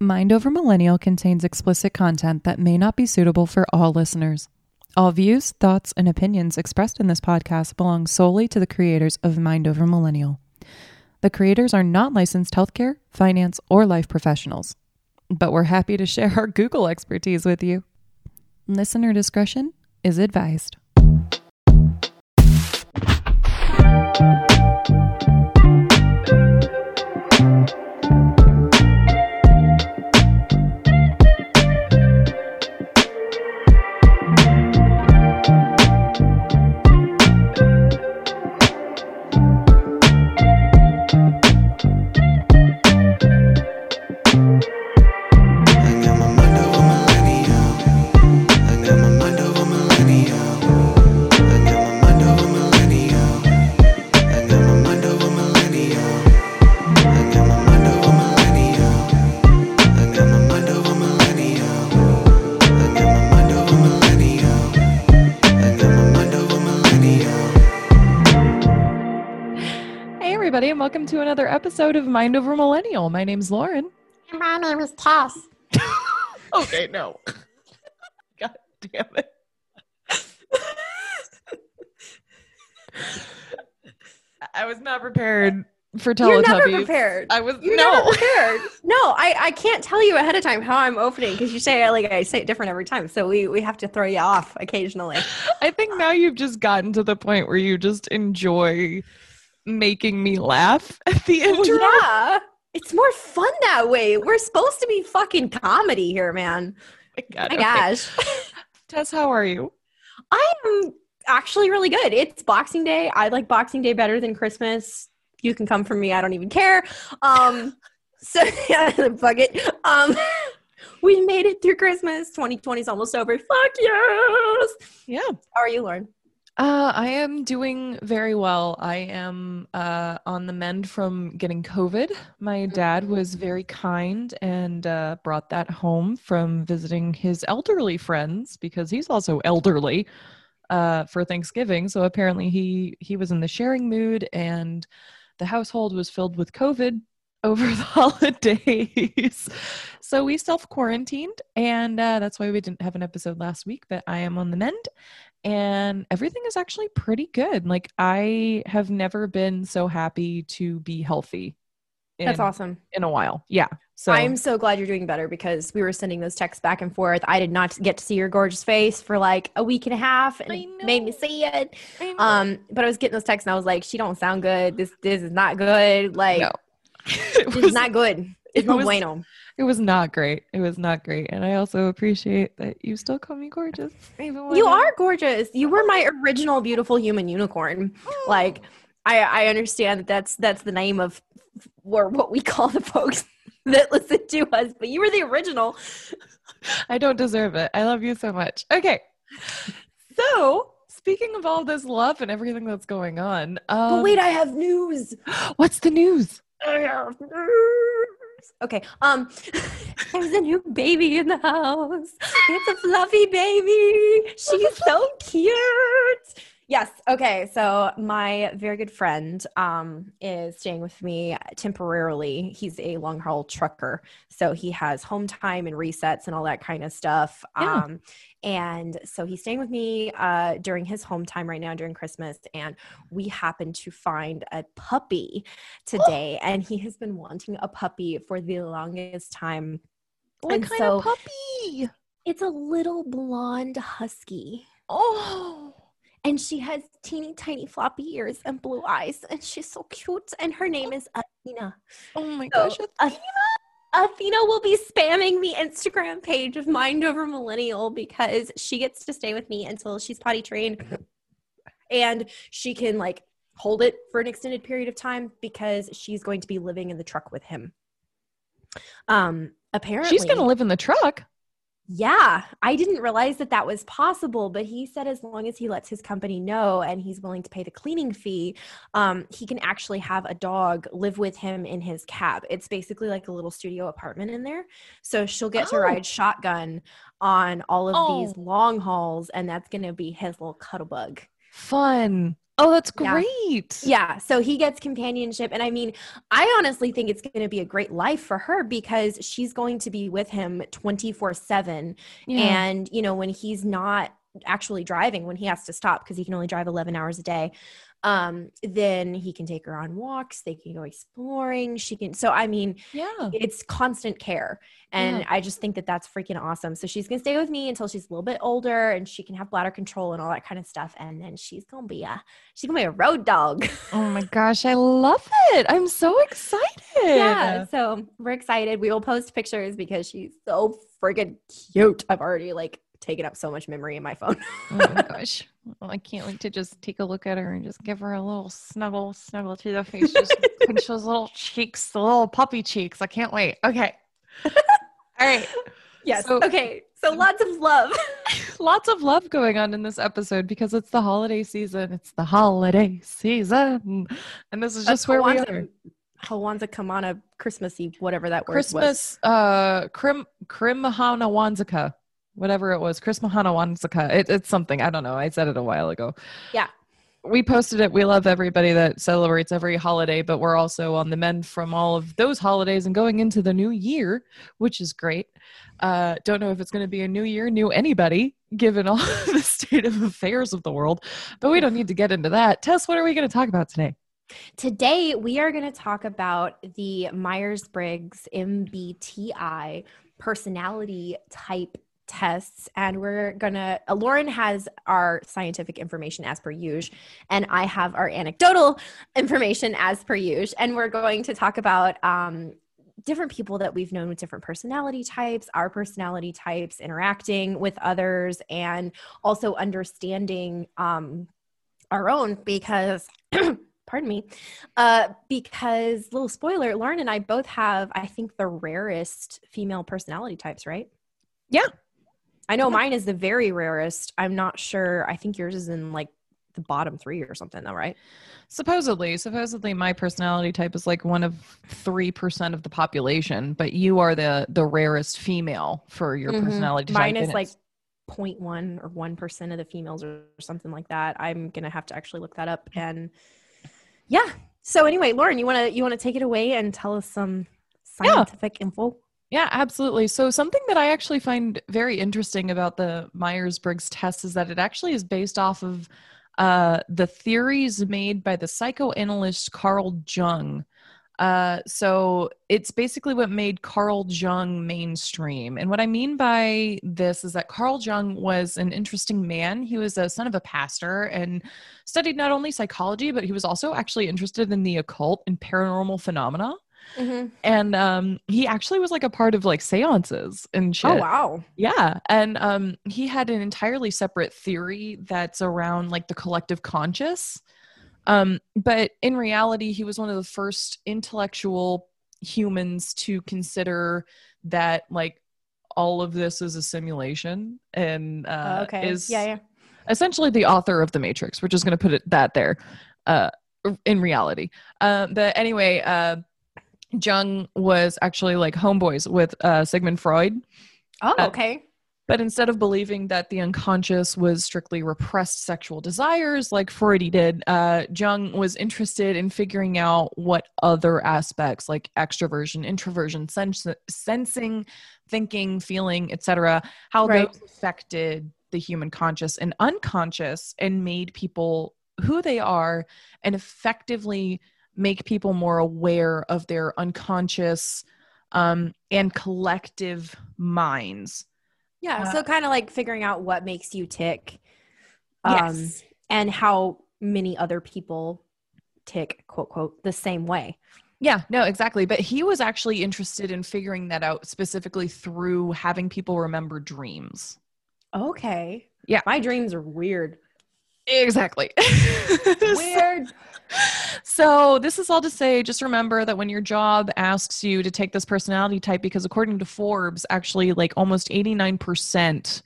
Mind Over Millennial contains explicit content that may not be suitable for all listeners. All views, thoughts, and opinions expressed in this podcast belong solely to the creators of Mind Over Millennial. The creators are not licensed healthcare, finance, or life professionals, but we're happy to share our Google expertise with you. Listener discretion is advised. To another episode of Mind Over Millennial. My name's Lauren. My name is Tess. Okay, no. God damn it. I was not prepared for Teletubbies. You're never prepared. I was You're no. never prepared. No, I, I can't tell you ahead of time how I'm opening because you say like I say it different every time. So we, we have to throw you off occasionally. I think now you've just gotten to the point where you just enjoy making me laugh at the Well, yeah. It's more fun that way. We're supposed to be fucking comedy here, man. my God, My okay. gosh. Tess, how are you? I am actually really good. It's Boxing Day. I like Boxing Day better than Christmas. You can come for me. I don't even care. Um, so yeah, fuck it. Um, we made it through Christmas. 2020 is almost over. Fuck yes. Yeah. How are you, Lauren? Uh, I am doing very well. I am uh, on the mend from getting COVID. My dad was very kind and uh, brought that home from visiting his elderly friends because he's also elderly uh, for Thanksgiving. So apparently he he was in the sharing mood, and the household was filled with COVID over the holidays. so we self quarantined, and uh, that's why we didn't have an episode last week. But I am on the mend and everything is actually pretty good. Like I have never been so happy to be healthy. In, That's awesome. in a while. Yeah. So I'm so glad you're doing better because we were sending those texts back and forth. I did not get to see your gorgeous face for like a week and a half, and it made me see it. Um, but I was getting those texts, and I was like, "She don't sound good. This this is not good. Like no. it, this was, is not good. It's it no was- bueno." It was not great. It was not great. And I also appreciate that you still call me gorgeous. Even when You I'm- are gorgeous. You were my original beautiful human unicorn. Like I I understand that that's that's the name of or what we call the folks that listen to us, but you were the original. I don't deserve it. I love you so much. Okay. So speaking of all this love and everything that's going on, um, but wait, I have news. what's the news? I have news? Okay. Um there's a new baby in the house. It's a fluffy baby. She's so cute. Yes. Okay. So my very good friend um, is staying with me temporarily. He's a long haul trucker, so he has home time and resets and all that kind of stuff. Yeah. Um, and so he's staying with me uh, during his home time right now during Christmas, and we happened to find a puppy today, and he has been wanting a puppy for the longest time. What And kind so- of puppy? It's a little blonde husky. Oh, and she has teeny tiny floppy ears and blue eyes and she's so cute and her name is athena oh my So, gosh. Athena, athena will be spamming the instagram page of mind over millennial because she gets to stay with me until she's potty trained and she can like hold it for an extended period of time because she's going to be living in the truck with him um apparently She's going to live in the truck. Yeah, I didn't realize that that was possible, but he said as long as he lets his company know and he's willing to pay the cleaning fee, um, he can actually have a dog live with him in his cab. It's basically like a little studio apartment in there. So she'll get to Oh. ride shotgun on all of these Oh. long hauls, and that's going to be his little cuddle bug. Fun. Oh, that's great. Yeah, so he gets companionship. And I mean, I honestly think it's going to be a great life for her because she's going to be with him 24 7. And, you know, when he's not actually driving, when he has to stop because he can only drive 11 hours a day, um, then he can take her on walks. They can go exploring. She can, so I mean, yeah. it's constant care. And Yeah. I just think that that's freaking awesome. So she's going to stay with me until she's a little bit older and she can have bladder control and all that kind of stuff. And then she's going to be a, she's going to be a road dog. Oh my gosh, I love it. I'm so excited. yeah. So we're excited. We will post pictures because she's so freaking cute. I've already like taken up so much memory in my phone. Oh my gosh. Well, I can't wait to just take a look at her and just give her a little snuggle, snuggle to the face, just pinch those little cheeks, the little puppy cheeks. I can't wait. Okay. All right. yes. So- okay. So lots of love. Lots of love going on in this episode because it's the holiday season. It's the holiday season. And this is just where we are. Hawanza Kamana Christmassy, whatever that word was. Christmas, uh, Krim, Krimahana Wanzaka, whatever it was, Christmahana Wanzaka. It, it's something. I don't know. I said it a while ago. Yeah. We posted it. We love everybody that celebrates every holiday, but we're also on the mend from all of those holidays and going into the new year, which is great. Uh, don't know if it's going to be a new year, new anybody, given all the state of affairs of the world, but we don't need to get into that. Tess, what are we going to talk about today? Today, we are going to talk about the Myers Briggs MBTI personality type tests. And we're to, uh, Lauren has our scientific information as per usual, and I have our anecdotal information as per usual. And we're going to talk about, um, different people that we've known with different personality types, our personality types, interacting with others, and also understanding um, our own because, pardon me, uh, because little spoiler, Lauren and I both have, I think, the rarest female personality types, right? Yeah. I know mine is the very rarest. I'm not sure. I think yours is in like the bottom three or something, though, right? Supposedly, supposedly my personality type is like one of 3% of the population, but you are the the rarest female for your Mhm. personality type. Mine is like it's- 0.1 or 1% of the females or something like that. I'm going to have to actually look that up. And yeah. So anyway, Lauren, you want to you want to take it away and tell us some Yeah. scientific info? Yeah, absolutely. So something that I actually find very interesting about the Myers-Briggs test is that it actually is based off of uh, the theories made by the psychoanalyst Carl Jung. Uh, so it's basically what made Carl Jung mainstream. And what I mean by this is that Carl Jung was an interesting man. He was a son of a pastor and studied not only psychology, but he was also actually interested in the occult and paranormal phenomena Mm-hmm. and um he actually was like a part of like seances and shit Oh wow. yeah and um he had an entirely separate theory that's around like the collective conscious um but in reality he was one of the first intellectual humans to consider that like all of this is a simulation and uh okay. is yeah, yeah. essentially the author of the matrix we're just going to put it that there uh in reality um but anyway uh jung was actually like homeboys with uh sigmund freud Oh, Uh, okay. but instead of believing that the unconscious was strictly repressed sexual desires like freud did uh jung was interested in figuring out what other aspects like extroversion introversion sens- sensing thinking feeling etc how Right. those affected the human conscious and unconscious and made people who they are and effectively make people more aware of their unconscious um, and collective minds. Yeah. uh, so kind of like figuring out what makes you tick. Um, yes. and how many other people tick, quote, quote, the same way. Yeah, no, exactly. But he was actually interested in figuring that out specifically through having people remember dreams. Okay. Yeah. My dreams are weird. Exactly. Weird. So, this is all to say just remember that when your job asks you to take this personality type, because according to Forbes, actually, like almost 89%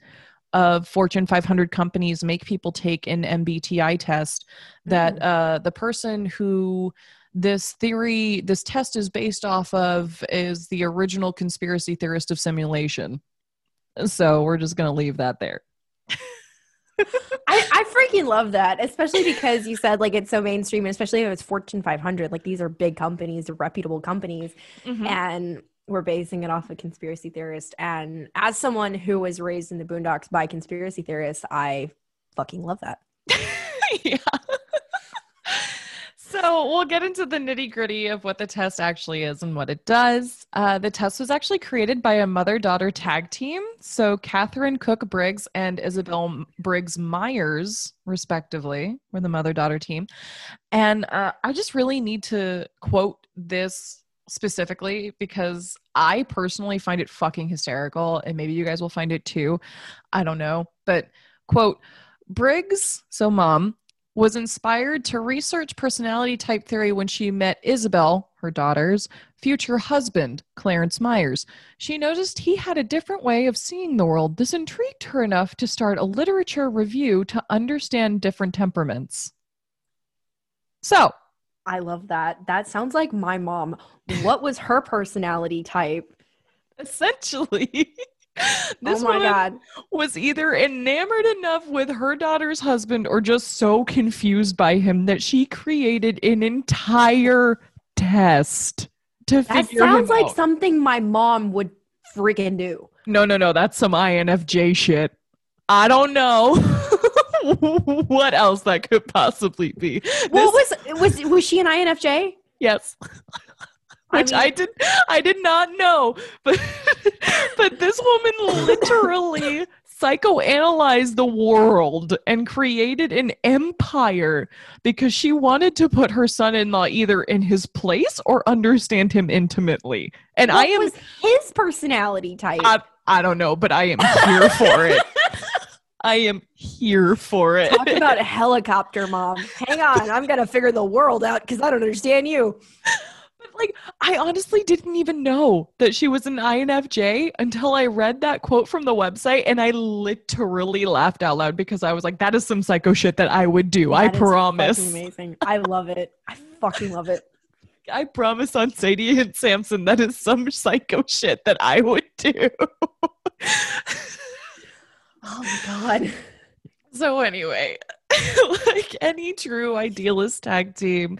of Fortune 500 companies make people take an MBTI test, that uh, the person who this theory, this test is based off of, is the original conspiracy theorist of simulation. So, we're just going to leave that there. I, I freaking love that, especially because you said like it's so mainstream, and especially if it's Fortune 500. Like these are big companies, they're reputable companies, Mhm. and we're basing it off a conspiracy theorist. And as someone who was raised in the boondocks by conspiracy theorists, I fucking love that. yeah. So we'll get into the nitty gritty of what the test actually is and what it does. Uh, the test was actually created by a mother daughter tag team. So Katharine Cook Briggs and Isabel Briggs Myers, respectively, were the mother daughter team. And uh, I just really need to quote this specifically because I personally find it fucking hysterical. And maybe you guys will find it too. I don't know. But quote, Briggs, so mom, was inspired to research personality type theory when she met Isabel, her daughter's future husband, Clarence Myers. She noticed he had a different way of seeing the world. This intrigued her enough to start a literature review to understand different temperaments. So, I love that. That sounds like my mom. What was her personality type? essentially, Oh this oh my woman god. was either enamored enough with her daughter's husband or just so confused by him that she created an entire test to That figure sounds like out. something my mom would freaking do. no, no, no. That's some INFJ shit. I don't know what else that could possibly be. What This- was was was she an INFJ? yes. I Which I, mean- did I did not know. But but this woman literally psychoanalyzed the world and created an empire because she wanted to put her son-in-law either in his place or understand him intimately. And What I am was his personality type? I, I don't know, but I am here for it. I am here for it. Talk about a helicopter mom. Hang on, I'm gonna figure the world out because I don't understand you. Like, I honestly didn't even know that she was an INFJ until I read that quote from the website, and I literally laughed out loud because I was like, "That is some psycho shit that I would do." I promise. amazing. I love it. I fucking love it. I promise on Sadie and Samson that is some psycho shit that I would do. Oh my god. So anyway, like any true idealist tag team,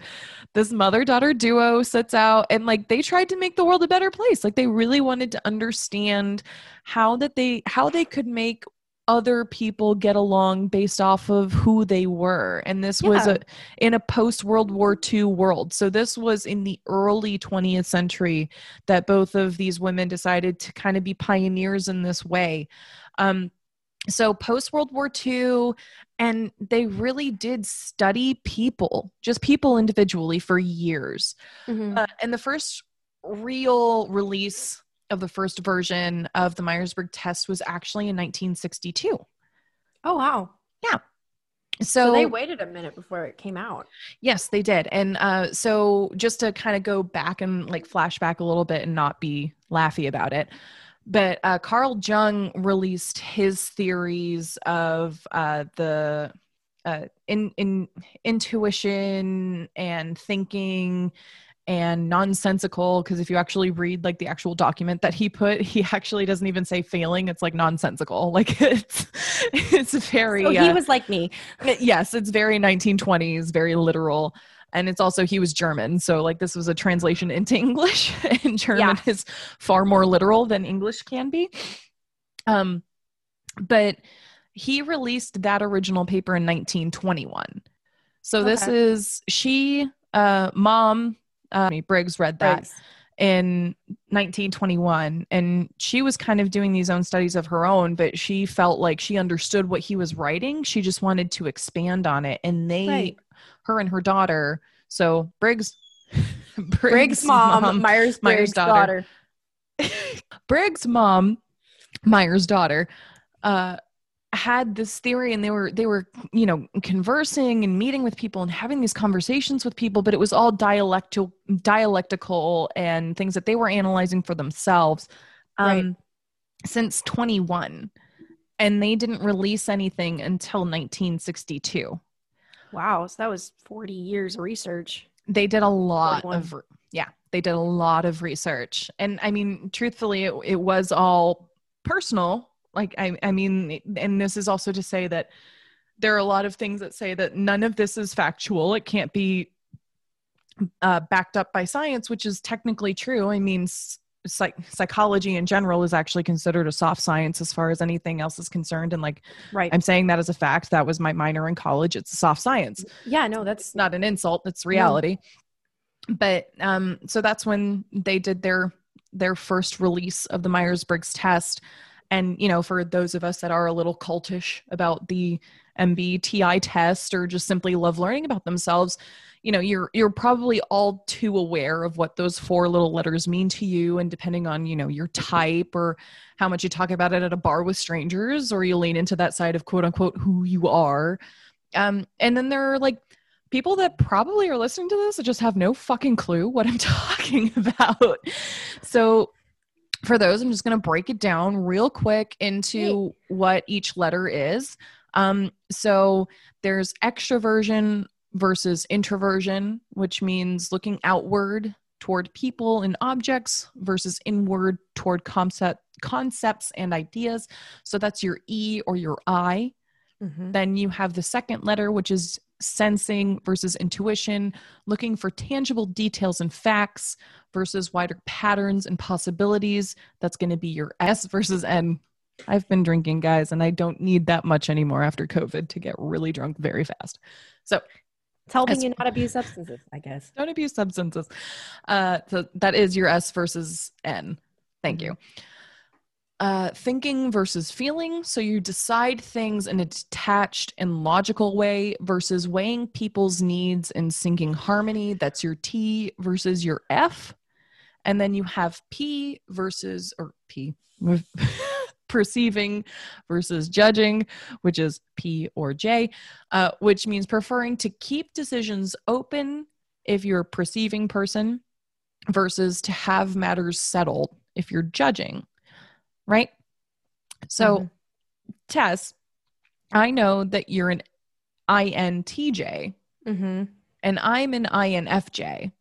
this mother-daughter duo sets out and like they tried to make the world a better place. Like they really wanted to understand how that they how they could make other people get along based off of who they were. And this was a in a post World War II world. So this was in the early 20th century that both of these women decided to kind of be pioneers in this way. Um so post World War II, and they really did study people, just people individually for years. Mhm. Uh, and the first real release of the first version of the Myers Briggs test was actually in 1962. Oh wow. So, So they waited a minute before it came out. yes, they did. And uh, so just to kind of go back and like flashback a little bit and not be laughy about it. But uh, Carl Jung released his theories of uh, the uh, in, in intuition and thinking and nonsensical because if you actually read like the actual document that he put he actually doesn't even say failing it's like nonsensical like it's it's very So he uh, was like me. yes it's very 1920s very literal and it's also he was german. So like this was a translation into english and german Yeah. is far more literal than english can be. Um but he released that original paper in 1921 so this is she uh mom uh, briggs read that Briggs. in 1921 and she was kind of doing these own studies of her own but she felt like she understood what he was writing. She just wanted to expand on it. And they Right. Her and her daughter so briggs Briggs' mom, Myers Myers' Briggs' daughter. daughter. Briggs' mom, Myers' daughter, uh, had this theory, and they were they were you know conversing and meeting with people and having these conversations with people, but it was all dialectical dialectical, and things that they were analyzing for themselves. Um, Right. Since 21, and they didn't release anything until 1962. Wow, so that was 40 years of research. they did a lot 41. of yeah they did a lot of research and i mean truthfully it, it was all personal like i i mean and this is also to say that there are a lot of things that say that none of this is factual. It can't be uh, backed up by science, which is technically true. I mean, s- psych- psychology in general is actually considered a soft science as far as anything else is concerned. And like, Right. I'm saying that as a fact. That was my minor in college. It's a soft science. yeah, no, that's It's not an insult. It's reality. But um, so that's when they did their their first release of the Myers Briggs test. And you know, for those of us that are a little cultish about the MBTI test or just simply love learning about themselves, you know, you're you're probably all too aware of what those four little letters mean to you. And depending on you know your type or how much you talk about it at a bar with strangers, or you lean into that side of quote unquote who you are. Um, and then there are like people that probably are listening to this that just have no fucking clue what I'm talking about. So for those, I'm just going to break it down real quick into what each letter is. Um, so there's extroversion versus introversion, which means looking outward toward people and objects versus inward toward concept concepts and ideas. So that's your E or your I. Mhm. Then you have the second letter, which is sensing versus intuition, looking for tangible details and facts versus wider patterns and possibilities. That's going to be your S versus N. I've been drinking, guys, and I don't need that much anymore after COVID to get really drunk very fast. So it's helping you not abuse substances, I guess. don't abuse substances. Uh, so that is your S versus N. Thank you. Uh, thinking versus feeling. So you decide things in a detached and logical way versus weighing people's needs and syncing harmony. That's your T versus your F. And then you have P versus, or P, perceiving versus judging, which is P or J, uh, which means preferring to keep decisions open if you're a perceiving person versus to have matters settled if you're judging, right? So, Mhm. Tess, I know that you're an INTJ Mhm. and I'm an INFJ,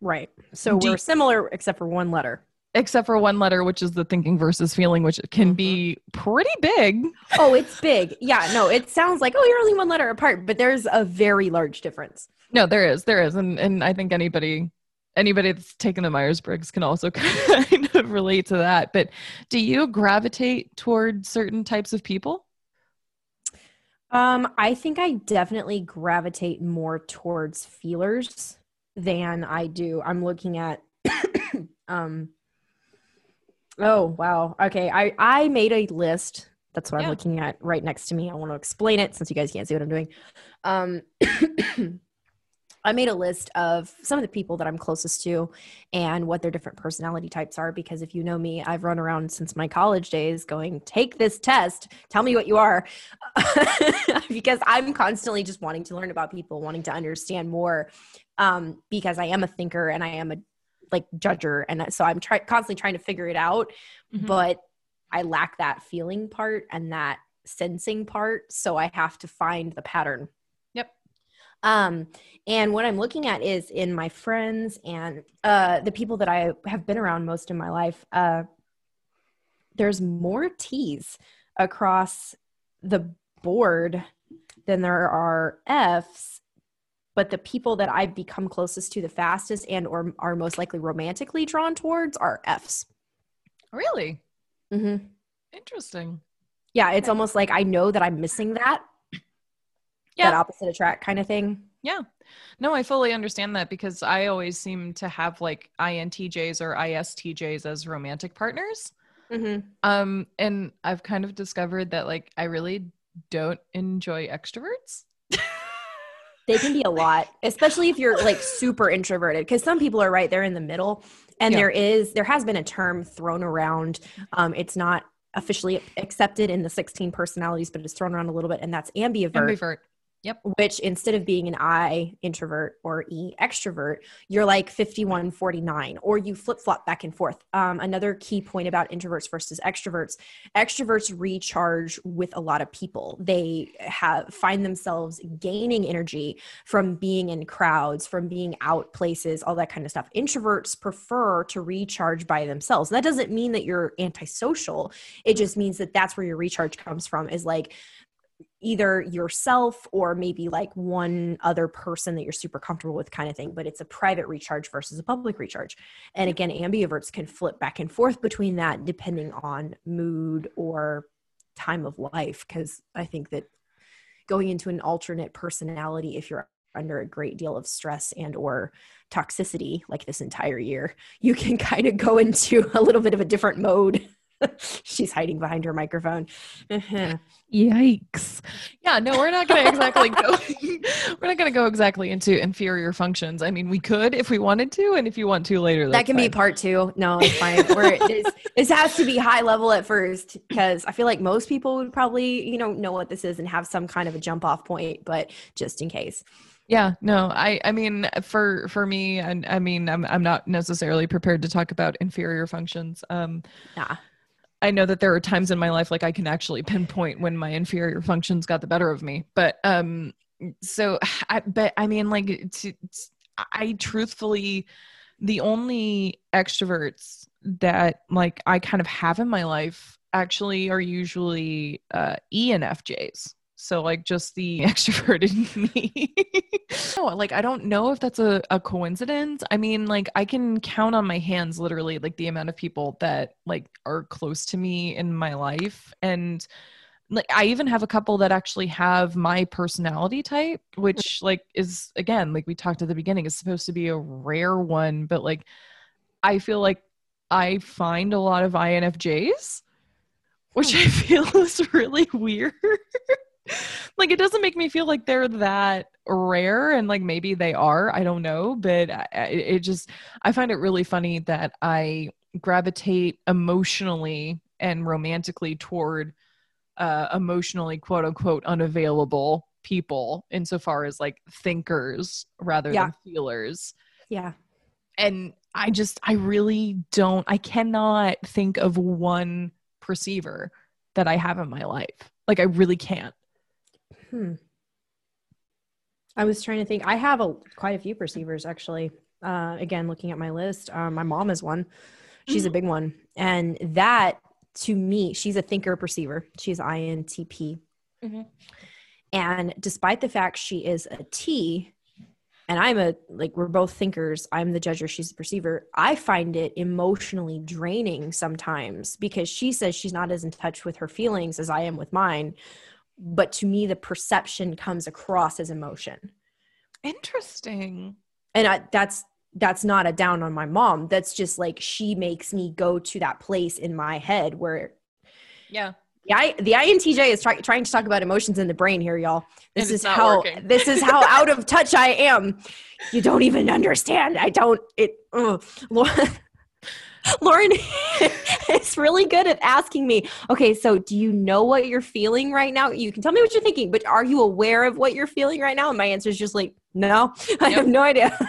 Right. So Do- we're similar except for one letter. except for one letter, which is the thinking versus feeling, which can be pretty big. Oh, it's big. Yeah, no, it sounds like, oh, you're only one letter apart, but there's a very large difference. No, there is, there is, and and I think anybody anybody that's taken the Myers Briggs can also kind of relate to that. But do you gravitate toward certain types of people? Um, I think I definitely gravitate more towards feelers than I do. I'm looking at um Oh, wow. Okay. I I made a list. That's what Yeah. I'm looking at right next to me. I want to explain it since you guys can't see what I'm doing. Um I made a list of some of the people that I'm closest to and what their different personality types are because if you know me, I've run around since my college days going, take this test, tell me what you are. because I'm constantly just wanting to learn about people, wanting to understand more um, because I am a thinker and I am a like judger. And so I'm try- constantly trying to figure it out, Mhm. but I lack that feeling part and that sensing part. So I have to find the pattern. Um, and what I'm looking at is in my friends and uh, the people that I have been around most in my life, uh, there's more T's across the board than there are F's. But the people that I've become closest to the fastest and or are most likely romantically drawn towards are F's. Really Mm-hmm. interesting. Yeah, it's almost like I know that I'm missing that. Yeah. That opposite attract kind of thing. Yeah. No, I fully understand that because I always seem to have like INTJs or ISTJs as romantic partners. Mm-hmm. Um, and I've kind of discovered that like I really don't enjoy extroverts. They can be a lot, especially if you're like super introverted. Because some people are right there in the middle, and Yeah. there is there has been a term thrown around. Um, it's not officially accepted in the 16 personalities, but it's thrown around a little bit, and that's ambivert. Ambivert. Which instead of being an I introvert or E extrovert, you're like 51 49, or you flip flop back and forth. Um, another key point about introverts versus extroverts extroverts recharge with a lot of people. They have find themselves gaining energy from being in crowds, from being out places, all that kind of stuff. Introverts prefer to recharge by themselves. That doesn't mean that you're antisocial, it just means that that's where your recharge comes from, is like, either yourself or maybe like one other person that you're super comfortable with kind of thing but it's a private recharge versus a public recharge. And again ambiverts can flip back and forth between that depending on mood or time of life because i think that going into an alternate personality if you're under a great deal of stress and or toxicity like this entire year you can kind of go into a little bit of a different mode she's hiding behind her microphone Yikes. Yeah, no, we're not going to exactly go we're not going to go exactly into inferior functions. I mean, we could if we wanted to and if you want to later. that can be part two no it's fine We're, this, this has to be high level at first because i feel like most people would probably you know know what this is and have some kind of a jump off point but just in case Yeah, no, I I mean for for me and I mean I'm I'm not necessarily prepared to talk about inferior functions. Um nah I know that there are times in my life like I can actually pinpoint when my inferior functions got the better of me. But um so I but I mean like to, I truthfully the only extroverts that like I kind of have in my life actually are usually uh ENFJs. So like just the extroverted me. no, like I don't know if that's a, a coincidence. I mean, like I can count on my hands literally like the amount of people that like are close to me in my life. And like I even have a couple that actually have my personality type, which like is again, like we talked at the beginning, is supposed to be a rare one, but like I feel like I find a lot of INFJs, which hmm. I feel is really weird. like it doesn't make me feel like they're that rare and like maybe they are i don't know but I, it just i find it really funny that i gravitate emotionally and romantically toward uh emotionally quote unquote unavailable people insofar as like thinkers rather Yeah. than feelers. Yeah. And i just i really don't i cannot think of one perceiver that i have in my life. Like i really can't Hmm. I was trying to think. I have a quite a few perceivers actually. Uh, again, looking at my list, um, my mom is one. She's a big one, and that to me, she's a thinker perceiver. She's INTP, Mhm. and despite the fact she is a T, and I'm a like we're both thinkers. I'm the judger. She's the perceiver. I find it emotionally draining sometimes because she says she's not as in touch with her feelings as I am with mine but to me the perception comes across as emotion Interesting. and I, that's that's not a down on my mom that's just like she makes me go to that place in my head where Yeah. the, I, the intj is try, trying to talk about emotions in the brain here y'all this is how this is how out of touch i am you don't even understand i don't it ugh. Lauren- is really good at asking me, okay, so do you know what you're feeling right now? You can tell me what you're thinking, but are you aware of what you're feeling right now? And my answer is just like, no, I Yep. have no idea.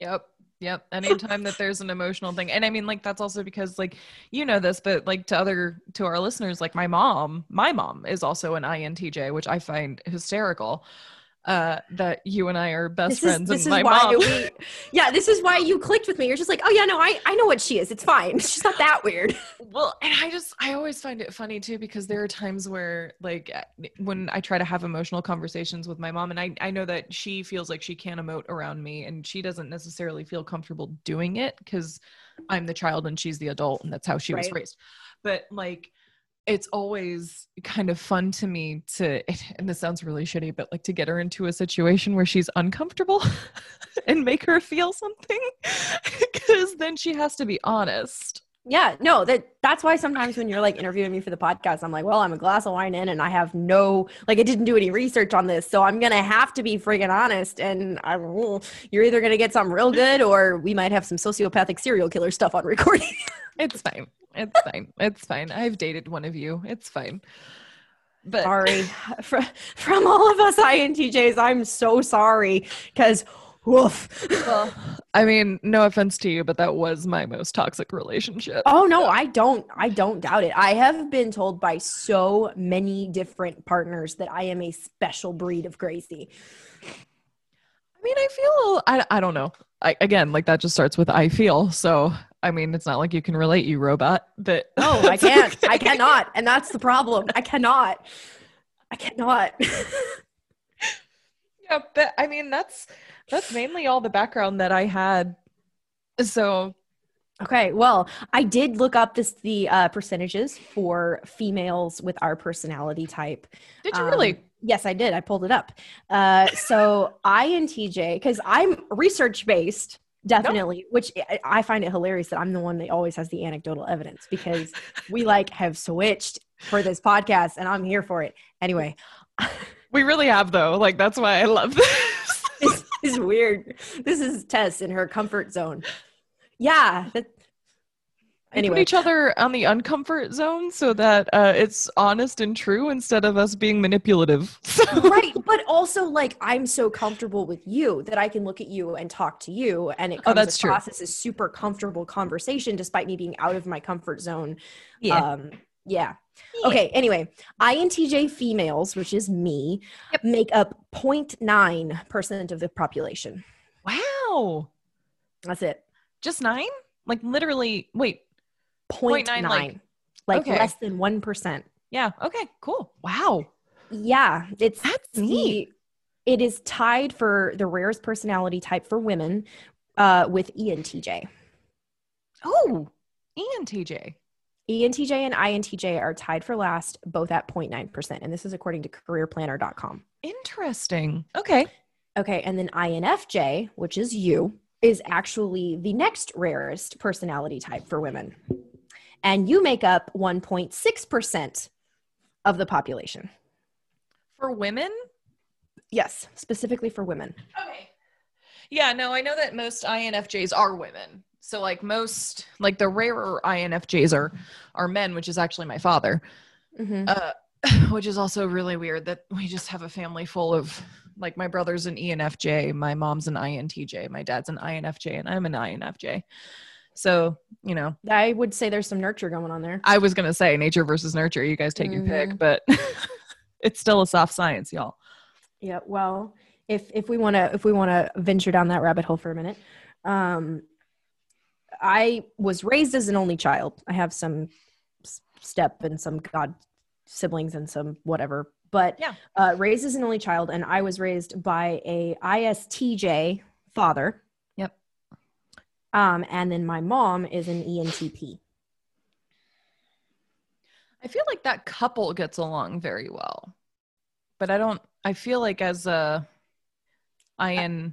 Yep. Yep. Anytime that there's an emotional thing. And I mean, like, that's also because, like, you know this, but like to other, to our listeners, like my mom, my mom is also an INTJ, which I find hysterical. Uh, that you and I are best This is, friends. this and is my why mom. we, yeah, this is why you clicked with me. You're just like, oh yeah, no, I, I know what she is. It's fine. She's not that weird. Well, and I just I always find it funny too because there are times where like uh, when I try to have emotional conversations with my mom and I I know that she feels like she can't emote around me and she doesn't necessarily feel comfortable doing it cuz I'm the child and she's the adult and that's how she was raised. But like it's always kind of fun to me to and this sounds really shitty but like to get her into a situation where she's uncomfortable and make her feel something cuz then she has to be honest. Yeah, no, that that's why sometimes when you're like interviewing me for the podcast, I'm like, well, I'm a glass of wine in and I have no like I didn't do any research on this, so I'm gonna have to be friggin' honest. And I you're either gonna get something real good or we might have some sociopathic serial killer stuff on recording. It's fine. It's fine. It's fine. I've dated one of you. It's fine. But sorry. from, from all of us INTJs, I'm so sorry. Cause woof. well, I mean, no offense to you, but that was my most toxic relationship. Oh no, I don't I don't doubt it. I have been told by so many different partners that I am a special breed of crazy. I mean, I feel I I don't know. I again, like that just starts with I feel. So, I mean, it's not like you can relate, you robot, but No, I can't. I cannot. And that's the problem. I cannot. I cannot. Yeah, but I mean that's that's mainly all the background that I had. So Okay, well, I did look up this the uh, percentages for females with our personality type. did you Um, really? Yes, I did. I pulled it up. Uh, so INTJ, because I'm research based, definitely. Which I- I find it hilarious that I'm the one that always has the anecdotal evidence because we like have switched for this podcast, and I'm here for it. Anyway, We really have though. Like that's why I love this. this is weird. This is Tess in her comfort zone. Yeah. That, anyway, put each other on the uncomfort zone so that uh, it's honest and true instead of us being manipulative. Right but also like i'm so comfortable with you that i can look at you and talk to you and it Oh, comes that's true. across as a super comfortable conversation despite me being out of my comfort zone Yeah. um yeah okay anyway intj females which is me Yep. make up 0.9% of the population wow. that's it Just nine? Like literally. Wait. 0.9 0.9, like- like okay. less than 1% Yeah. Okay. Cool. Wow. Yeah, it's That's the- neat. It is tied for the rarest personality type for women uh, with ENTJ. Oh, ENTJ. ENTJ and INTJ are tied for last, both at 0.9%. And this is according to careerplanner.com. Interesting. Okay. Okay. And then INFJ, which is you, is actually the next rarest personality type for women. And you make up 1.6% of the population. For women? Yes, specifically for women. Okay. Yeah, no, I know that most INFJs are women. So like most like the rarer INFJs are are men, which is actually my father. Mhm. Uh which is also really weird that we just have a family full of like my brother's an ENFJ, my mom's an INTJ, my dad's an INFJ, and I'm an INFJ. So, you know, I would say there's some nurture going on there. I was gonna say nature versus nurture. You guys take your pick, but it's still a soft science, y'all. Yeah, well, if if we want to if we want to venture down that rabbit hole for a minute, um, I was raised as an only child. I have some step and some god siblings and some whatever, but Yeah. uh, raised as an only child, and I was raised by a ISTJ father. Yep. Um, and then my mom is an ENTP. I feel like that couple gets along very well. But I don't I feel like as a INTJ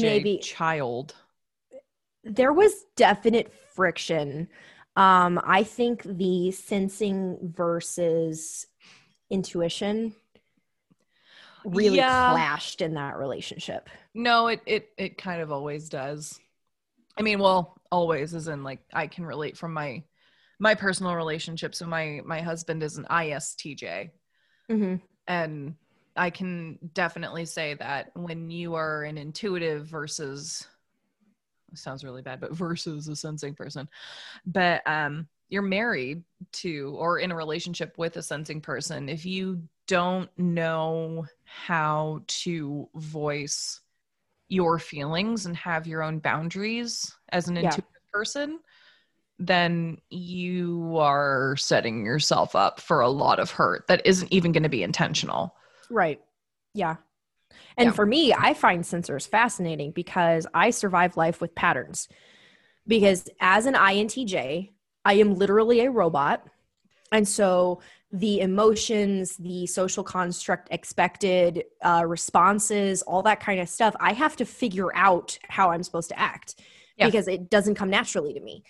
Maybe- child. There was definite friction. Um, I think the sensing versus intuition really Yeah. clashed in that relationship. No, it it it kind of always does. I mean, well, always is in like I can relate from my my personal relationship. So my my husband is an ISTJ. Mm-hmm. and i can definitely say that when you are an intuitive versus sounds really bad but versus a sensing person but um you're married to or in a relationship with a sensing person if you don't know how to voice your feelings and have your own boundaries as an Yeah. intuitive person then you are setting yourself up for a lot of hurt that isn't even going to be intentional. Right. Yeah. And Yeah. for me, I find sensors fascinating because I survive life with patterns. Because as an INTJ, I am literally a robot. And so the emotions, the social construct, expected uh, responses, all that kind of stuff, I have to figure out how I'm supposed to act Yeah. because it doesn't come naturally to me.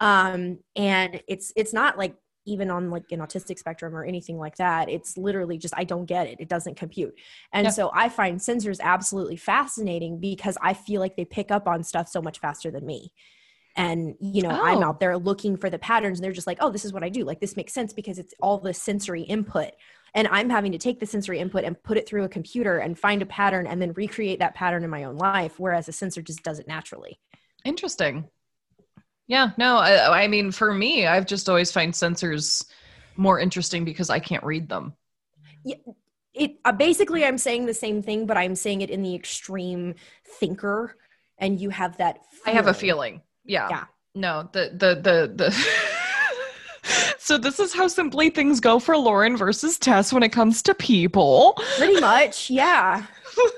Um, and it's it's not like even on like an autistic spectrum or anything like that. It's literally just I don't get it. It doesn't compute. And so I find sensors absolutely fascinating because I feel like they pick up on stuff so much faster than me. And you know, I'm Oh. out there looking for the patterns and they're just like, "Oh, this is what I do. Like this makes sense because it's all the sensory input." And I'm having to take the sensory input and put it through a computer and find a pattern and then recreate that pattern in my own life whereas a sensor just does it naturally. Interesting. Yeah, no, I, I mean, for me, I've just always find sensors more interesting because I can't read them. Yeah, it uh, basically i'm saying the same thing but i'm saying it in the extreme thinker and you have that I have a feeling. Yeah. Yeah. No, the the the the so this is how simply things go for Lauren versus Tess when it comes to people. Pretty much, yeah.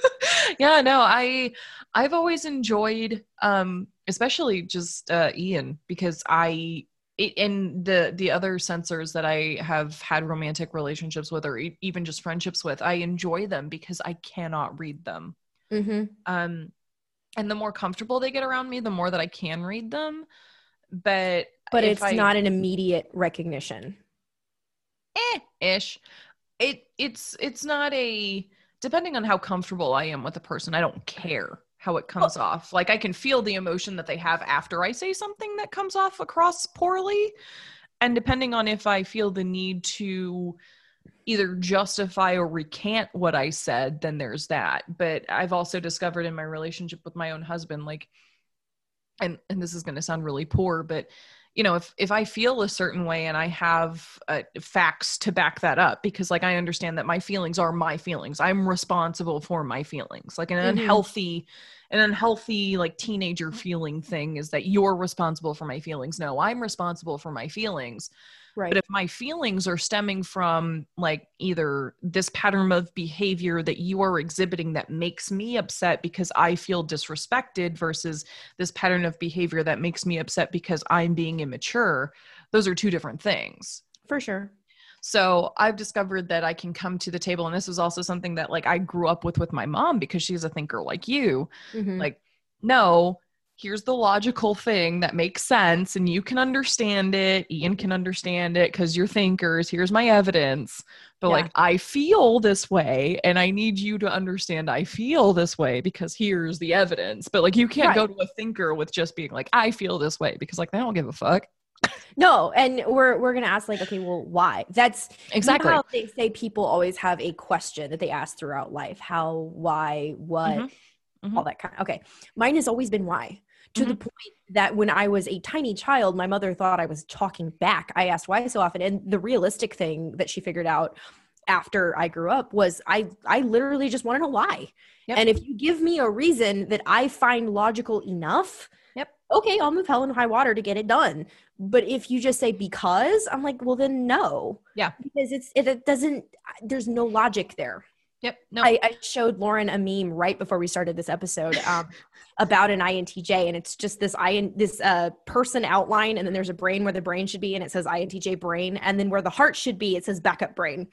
yeah, no, I I've always enjoyed um especially just uh Ian because I it, and the the other sensors that I have had romantic relationships with or e- even just friendships with, I enjoy them because I cannot read them. Mm-hmm. Um and the more comfortable they get around me, the more that I can read them. But But it's I- not an immediate recognition. eh, ish. It it's it's not a depending on how comfortable I am with a person, I don't care how it comes off. Like I can feel the emotion that they have after I say something that comes off across poorly. And depending on if I feel the need to either justify or recant what I said, then there's that. But I've also discovered in my relationship with my own husband, like, and and this is going to sound really poor, but you know, if if I feel a certain way and I have uh, facts to back that up, because like I understand that my feelings are my feelings, I'm responsible for my feelings. Like an Mhm. unhealthy, an unhealthy like teenager feeling thing is that you're responsible for my feelings. No, I'm responsible for my feelings. Right. But if my feelings are stemming from like either this pattern of behavior that you are exhibiting that makes me upset because I feel disrespected versus this pattern of behavior that makes me upset because I'm being immature, those are two different things. For sure. So I've discovered that I can come to the table, and this was also something that like I grew up with with my mom because she's a thinker like you. Mhm. Like, no, here's the logical thing that makes sense, and you can understand it. Ian can understand it because you're thinkers. Here's my evidence. But Yeah. like, I feel this way, and I need you to understand I feel this way because here's the evidence. But like, you can't go to a thinker with just being like, I feel this way because like they don't give a fuck. no, and we're we're gonna ask like, okay, well, why? That's you know Exactly. how they say people always have a question that they ask throughout life: how, why, what, Mhm. Mhm. all that kind. Okay, mine has always been why. To the mm-hmm. point that when I was a tiny child, my mother thought I was talking back. I asked why so often, and the realistic thing that she figured out after I grew up was I I literally just want to know why. Yep. And if you give me a reason that I find logical enough, Yep. okay, I'll move hell and high water to get it done. But if you just say because, I'm like, well then no. Yeah. Because it's it, it doesn't there's no logic there. Yep. No. I, I showed Lauren a meme right before we started this episode um, about an INTJ, and it's just this I this uh, person outline, and then there's a brain where the brain should be, and it says INTJ brain, and then where the heart should be, it says backup brain.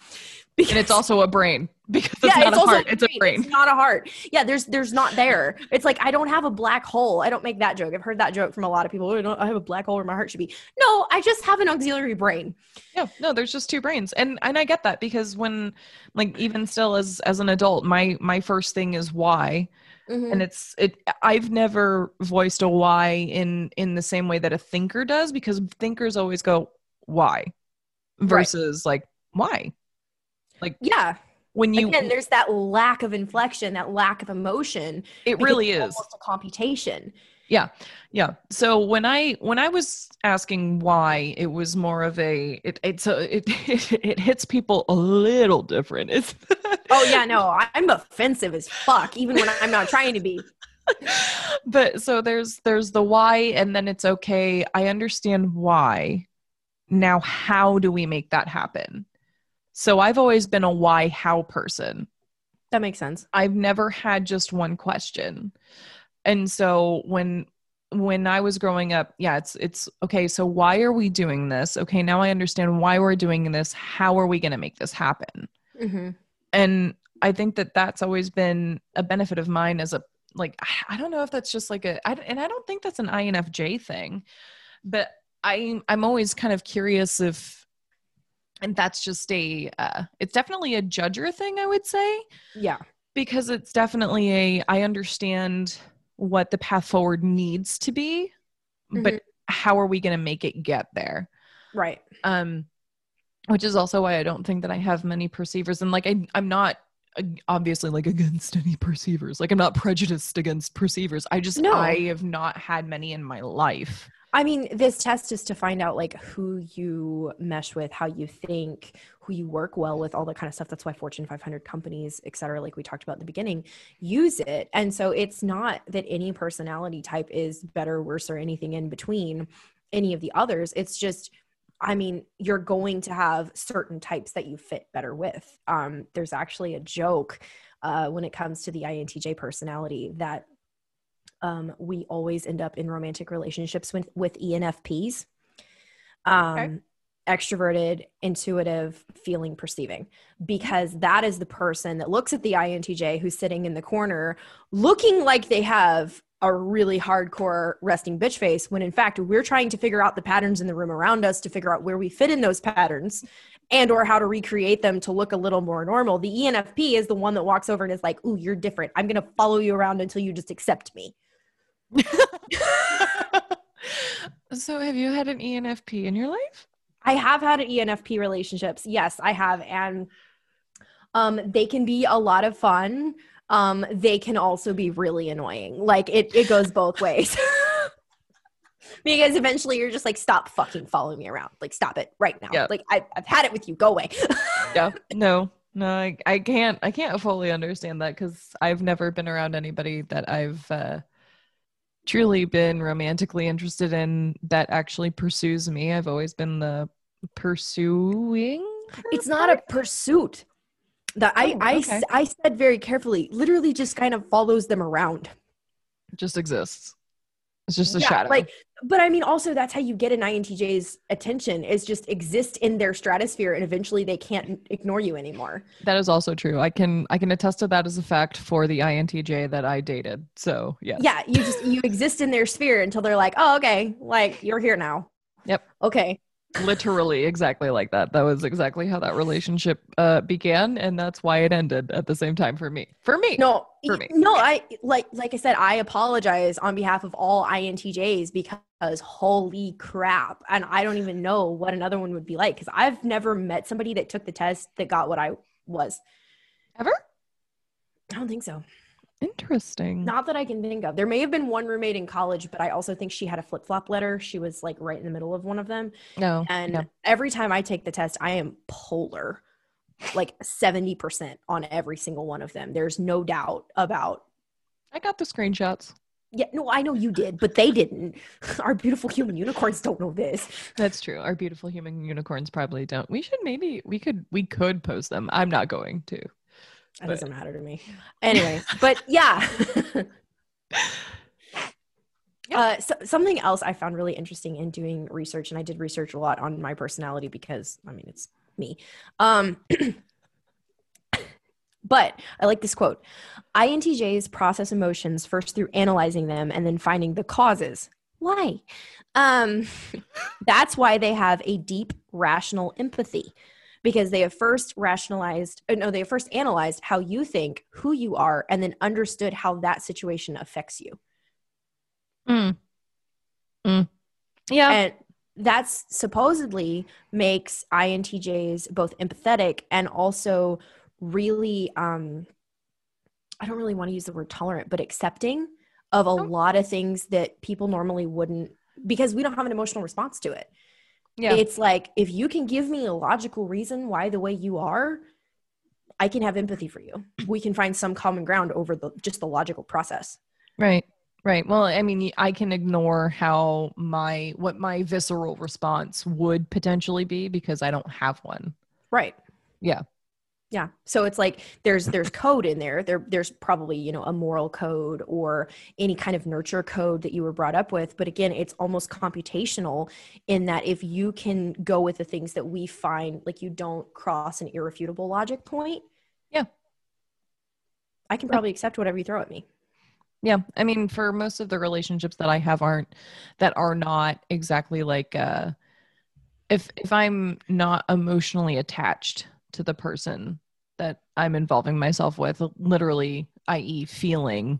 and it's also a brain because it's yeah, not it's a also heart, it's a brain. It's not a heart. Yeah, there's there's not there. It's like I don't have a black hole. I don't make that joke. I've heard that joke from a lot of people. "Oh, I, don't, I have a black hole where my heart should be. No, I just have an auxiliary brain. Yeah, no, there's just two brains. And and I get that because when like even still as as an adult, my my first thing is why. Mhm. And it's it I've never voiced a why in in the same way that a thinker does because thinkers always go why versus like why. Like yeah. When you Again, there's that lack of inflection, that lack of emotion. it really is. almost a computation. Yeah. Yeah. So when I when I was asking why, it was more of a it it's a it it, it hits people a little different. It's Oh yeah, no, I'm offensive as fuck, even when I'm not trying to be. but so there's there's the why and then it's okay. I understand why. Now how do we make that happen? So I've always been a why how person. That makes sense. I've never had just one question. And so when when I was growing up, yeah, it's it's okay, so why are we doing this? Okay, now I understand why we're doing this. How are we going to make this happen? Mm-hmm. And I think that that's always been a benefit of mine as a like I- don't know if that's just like a I, and I don't think that's an INFJ thing. But I I'm always kind of curious if and that's just a uh, it's definitely a judger thing I would say Yeah. because it's definitely a i understand what the path forward needs to be but Mhm. how are we going to make it get there Right. um which is also why i don't think that i have many perceivers and like I, i'm not obviously like against any perceivers like i'm not prejudiced against perceivers i just No. i have not had many in my life I mean, this test is to find out like who you mesh with, how you think, who you work well with, all that kind of stuff. That's why Fortune 500 companies, et cetera, like we talked about in the beginning, use it. And so it's not that any personality type is better, worse, or anything in between any of the others. It's just I mean, you're going to have certain types that you fit better with. Um, there's actually a joke uh, when it comes to the INTJ personality that um, we always end up in romantic relationships with, with ENFPs. Um, Okay. Extroverted, intuitive, feeling, perceiving, because that is the person that looks at the INTJ who's sitting in the corner looking like they have a really hardcore resting bitch face when in fact we're trying to figure out the patterns in the room around us to figure out where we fit in those patterns and or how to recreate them to look a little more normal the enfp is the one that walks over and is like ooh you're different i'm going to follow you around until you just accept me so have you had an ENFP in your life? i have had E enfp relationships. Yes i have. And um they can be a lot of fun. Um they can also be really annoying. Like it it goes both ways. Because eventually you're just like stop fucking following me around. Like stop it right now. Yeah. like I, i've had it with you. Go away. Yeah no no I, I can't i can't fully understand that because i've never been around anybody that i've uh truly been romantically interested in that actually pursues me. I've always been the pursuing it's not a pursuit. That I, Oh, I, okay. s- I said very carefully literally just kind of follows them around. Just exists it's just a Yeah, shadow. like but i mean also that's how you get an intj's attention is just exist in their stratosphere and eventually they can't ignore you anymore. That is also true. I can i can attest to that as a fact for the intj that i dated. So yeah. yeah you just you exist in their sphere until they're like oh okay like you're here now. Yep. okay literally exactly like that. That was exactly how that relationship uh began and that's why it ended at the same time for me. For me. No For me. no i like like i said i apologize on behalf of all intjs because holy crap and i don't even know what another one would be like because i've never met somebody that took the test that got what i was. Ever? I don't think so interesting Not that I can think of. There may have been one roommate in college, but I also think she had a flip flop letter. She was like right in the middle of one of them. no And no. every time I take the test, I am polar, like 70% on every single one of them. There's no doubt about. i got the screenshots Yeah, no, I know you did, but they didn't. Our beautiful human unicorns don't know this. that's true our beautiful human unicorns probably don't we should maybe we could we could post them i'm not going to That But- doesn't matter to me. Anyway, but yeah. Uh, so, something else I found really interesting in doing research, and I did research a lot on my personality because I mean it's me. Um, but I like this quote: "INTJs process emotions first through analyzing them and then finding the causes. Why? Um, that's why they have a deep rational empathy." Because they have first rationalized, uh, no, they have first analyzed how you think, who you are, and then understood how that situation affects you. Mm. Mm. yeah and that's supposedly makes intjs both empathetic and also really um i don't really want to use the word tolerant but accepting of a Oh. lot of things that people normally wouldn't because we don't have an emotional response to it yeah it's like if you can give me a logical reason why the way you are i can have empathy for you we can find some common ground over the just the logical process Right. Right. Well, I mean, I can ignore how my what my visceral response would potentially be because I don't have one. right Yeah. Yeah. So it's like there's there's code in there. There there's probably you know a moral code or any kind of nurture code that you were brought up with. But again it's almost computational in that if you can go with the things that we find like you don't cross an irrefutable logic point. Yeah. i can probably accept whatever you throw at me. Yeah. I mean, for most of the relationships that I have aren't that are not exactly like uh if if I'm not emotionally attached to the person that I'm involving myself with, literally, i.e. feeling,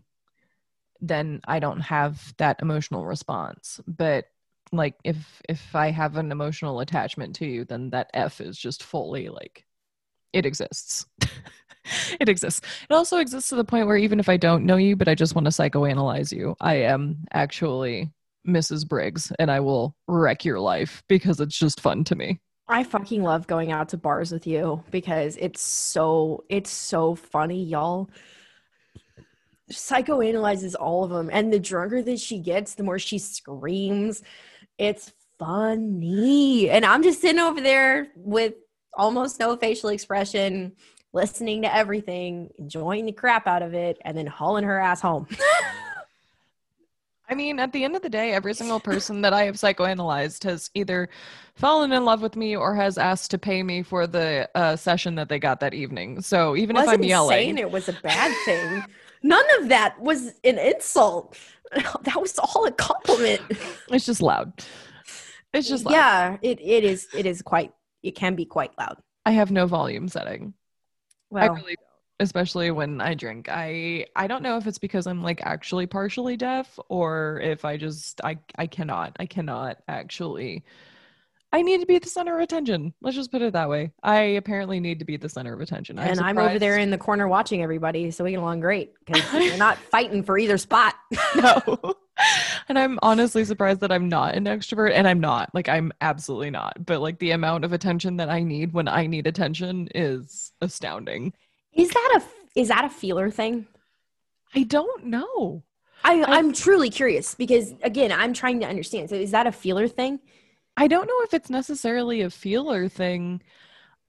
then I don't have that emotional response. But like if if I have an emotional attachment to you, then that F is just fully like it exists. it exists. It also exists to the point where even if I don't know you, but I just want to psychoanalyze you, I am actually Mrs. Briggs and I will wreck your life because it's just fun to me. I fucking love going out to bars with you because it's so it's so funny, y'all. Psychoanalyzes all of them, and the drunker that she gets, the more she screams. It's funny. And I'm just sitting over there with almost no facial expression, listening to everything, enjoying the crap out of it, and then hauling her ass home. I mean, at the end of the day, every single person that I have psychoanalyzed has either fallen in love with me or has asked to pay me for the uh, session that they got that evening. So even if I'm yelling, saying it was a bad thing. None of that was an insult. That was all a compliment. it's just loud. It's just loud. yeah, it, it is. It is quite. It can be quite loud. I have no volume setting. I really. Especially when I drink. I I don't know if it's because I'm like actually partially deaf or if I just I I cannot. I cannot actually I need to be the center of attention. Let's just put it that way. I apparently need to be the center of attention. and I'm over there in the corner watching everybody, so we get along great because you're not fighting for either spot. no. and I'm honestly surprised that I'm not an extrovert and I'm not. Like I'm absolutely not. But like the amount of attention that I need when I need attention is astounding. Is that a is that a feeler thing? I don't know. I, I- I'm truly curious because again, I'm trying to understand. So is that a feeler thing? I don't know if it's necessarily a feeler thing.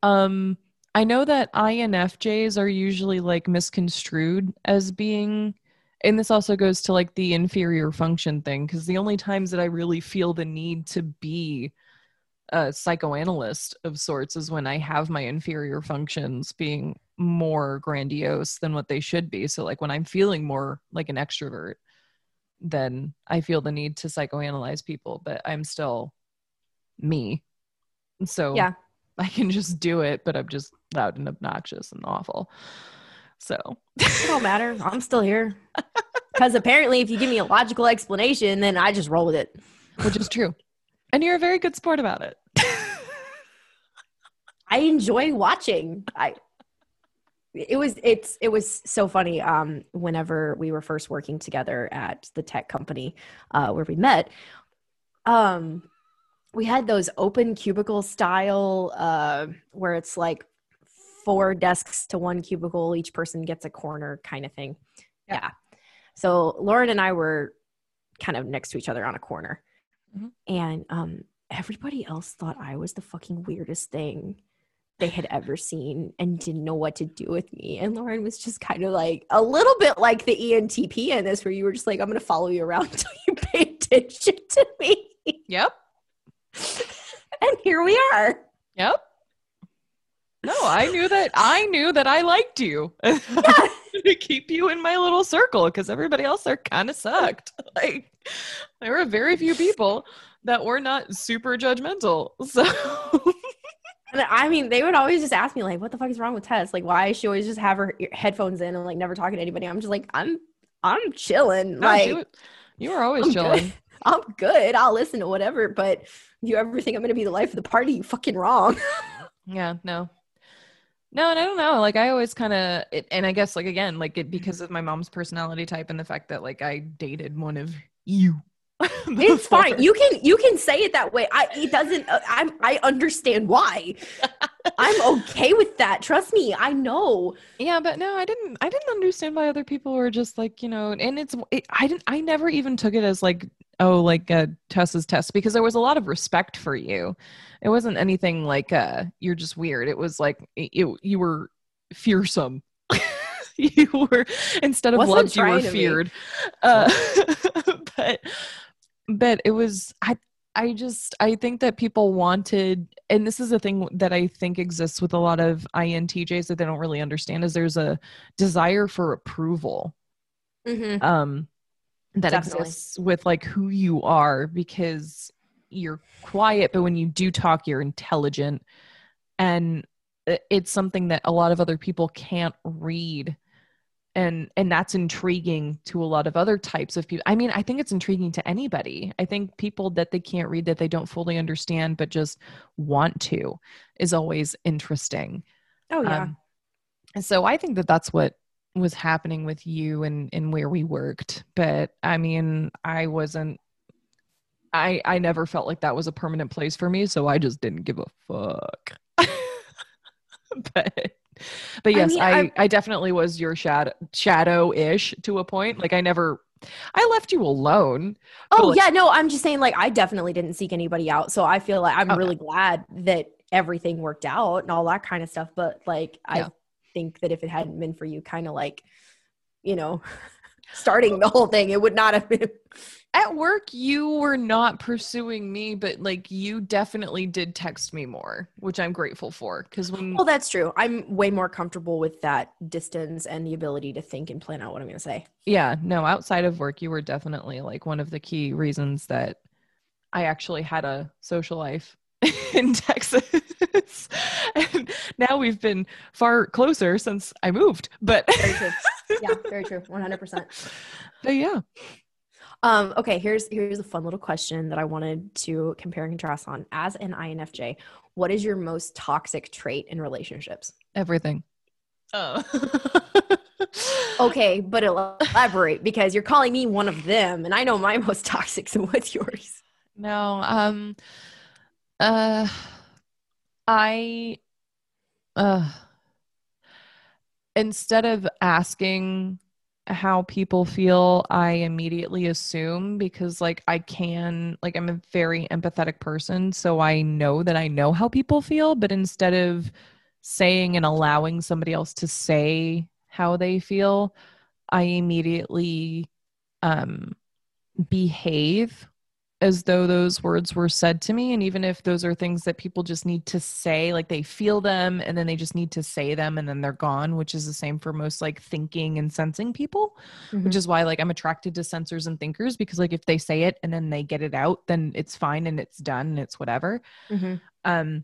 Um, I know that INFJs are usually like misconstrued as being, and this also goes to like the inferior function thing, because the only times that I really feel the need to be a psychoanalyst of sorts is when I have my inferior functions being more grandiose than what they should be. So, like when I'm feeling more like an extrovert, then I feel the need to psychoanalyze people, but I'm still me. So Yeah. I can just do it, but I'm just loud and obnoxious and awful. So It don't matter. I'm still here. Because apparently, if you give me a logical explanation, then I just roll with it. which is true. And you're a very good sport about it. I enjoy watching. I it was it's it was so funny um whenever we were first working together at the tech company uh where we met um we had those open cubicle style uh where it's like four desks to one cubicle. Each person gets a corner kind of thing. Yeah. yeah. So lauren and i were kind of next to each other on a corner. Mhm. and um everybody else thought i was the fucking weirdest thing they had ever seen and didn't know what to do with me. And Lauren was just kind of like a little bit like the ENTP in this, where you were just like, I'm going to follow you around until you pay attention to me. Yep. And here we are. Yep. No, I knew that I knew that I liked you. to keep you in my little circle because everybody else there kind of sucked. Like there were very few people that were not super judgmental. So And I mean, they would always just ask me, like, what the fuck is wrong with Tess? Like, why she always just have her headphones in and like never talking to anybody? I'm just like, I'm, I'm chilling. No, like, was- you were always I'm chilling. good. I'm good. I'll listen to whatever. But you ever think I'm going to be the life of the party, you fucking wrong. Yeah, no. No, and I don't know. Like I always kind of, and I guess like again, like it because of my mom's personality type and the fact that like I dated one of you. It's fine. You can you can say it that way. I it doesn't. Uh, I'm I understand why. I'm okay with that. Trust me. I know. Yeah, but no, I didn't. I didn't understand why other people were just like you know, and it's. It, I didn't. I never even took it as like oh like uh, Tessa's test because there was a lot of respect for you. It wasn't anything like uh you're just weird. It was like it, it- you were fearsome. you were instead of Wasn't loved, you were trying to be. feared. Uh, but but it was I. I just I think that people wanted and this is a thing that I think exists with a lot of INTJs that they don't really understand is there's a desire for approval Mm-hmm. um that Definitely. exists with like who you are because you're quiet but when you do talk you're intelligent and it's something that a lot of other people can't read and and that's intriguing to a lot of other types of people i mean i think it's intriguing to anybody i think people that they can't read that they don't fully understand but just want to is always interesting Oh yeah. um, and so I think that that's what was happening with you and, and where we worked. But I mean, I wasn't, I, I never felt like that was a permanent place for me. So I just didn't give a fuck. but, but I yes, mean, I, I- I, definitely was your shadow shadow ish to a point. Like I never I left you alone. Oh like- yeah, no, I'm just saying like I definitely didn't seek anybody out. So I feel like I'm Okay. really glad that everything worked out and all that kind of stuff. But like I think that if it hadn't been for you kind of like, you know, starting the whole thing, it would not have been At work, you were not pursuing me, but like you definitely did text me more, which I'm grateful for. Because when Well, that's true. I'm way more comfortable with that distance and the ability to think and plan out what I'm gonna say. Yeah, no, outside of work, you were definitely like one of the key reasons that I actually had a social life in Texas. and now we've been far closer since I moved. But, Very true. yeah, very true. 100 percent but yeah. Um, okay, here's here's a fun little question that I wanted to compare and contrast on. As an INFJ, what is your most toxic trait in relationships? Everything. Oh. Okay, but elaborate because you're calling me one of them, and I know my most toxic. So what's yours? No, um uh I uh instead of asking how people feel, I immediately assume because like I can like I'm a very empathetic person, so I know that I know how people feel, but instead of saying and allowing somebody else to say how they feel, I immediately um behave as though those words were said to me and even if those are things that people just need to say like they feel them and then they just need to say them and then they're gone which is the same for most like thinking and sensing people which is why like i'm attracted to sensors and thinkers because like if they say it and then they get it out then it's fine and it's done and it's whatever Mhm. um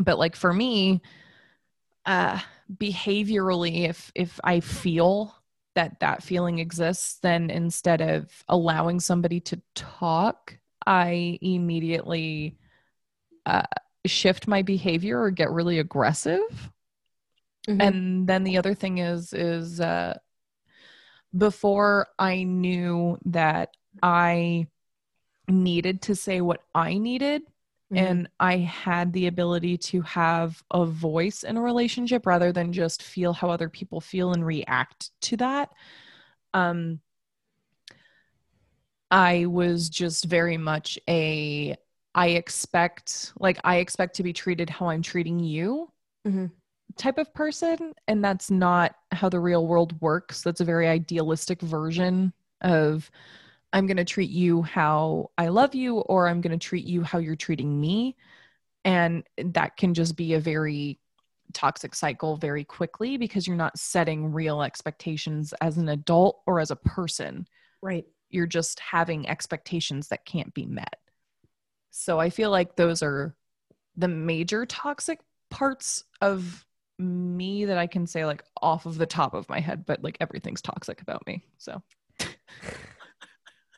but like for me uh behaviorally if if i feel that that feeling exists then instead of allowing somebody to talk i immediately uh shift my behavior or get really aggressive Mhm. and then the other thing is is uh before i knew that i needed to say what i needed Mhm. and I had the ability to have a voice in a relationship rather than just feel how other people feel and react to that. Um, I was just very much a I expect like I expect to be treated how I'm treating you Mhm. type of person and that's not how the real world works. That's a very idealistic version of I'm going to treat you how I love you, or I'm going to treat you how you're treating me. And that can just be a very toxic cycle very quickly because you're not setting real expectations as an adult or as a person. right. You're just having expectations that can't be met. So I feel like those are the major toxic parts of me that I can say like off of the top of my head, but like everything's toxic about me. So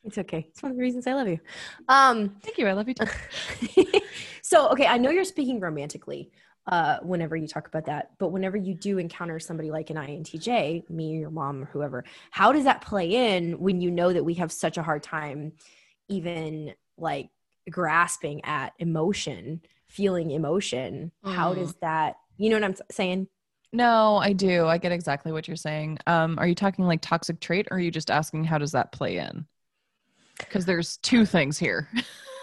It's okay. It's one of the reasons I love you. Um, thank you. I love you too. so okay, I know you're speaking romantically uh, whenever you talk about that, but whenever you do encounter somebody like an INTJ, me, your mom, or whoever, how does that play in when you know that we have such a hard time even like grasping at emotion, feeling emotion? How Mm. does that, you know what I'm saying? No, I do. I get exactly what you're saying. Um, are you talking like toxic trait or are you just asking how does that play in? Because there's two things here.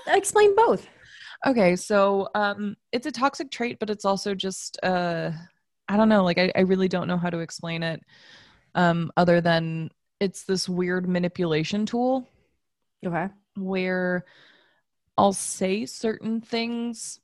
Explain both. Okay, so um it's a toxic trait, but it's also just uh I don't know, like I, I really don't know how to explain it. Um, other than it's this weird manipulation tool Okay. where I'll say certain things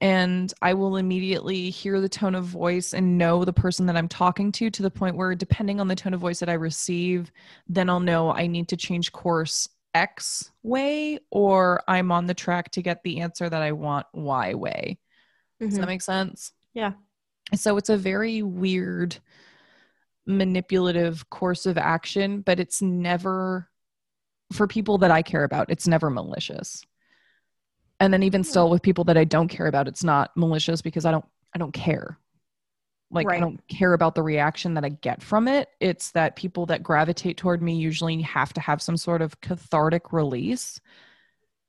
and I will immediately hear the tone of voice and know the person that I'm talking to to the point where, depending on the tone of voice that I receive, then I'll know I need to change course X way or I'm on the track to get the answer that I want Y way. Does Mhm. that make sense? Yeah. So it's a very weird manipulative course of action, but it's never for people that I care about, it's never malicious. And then even still with people that I don't care about, it's not malicious because I don't I don't care. Like I don't care about the reaction that I get from it. It's that people that gravitate toward me usually have to have some sort of cathartic release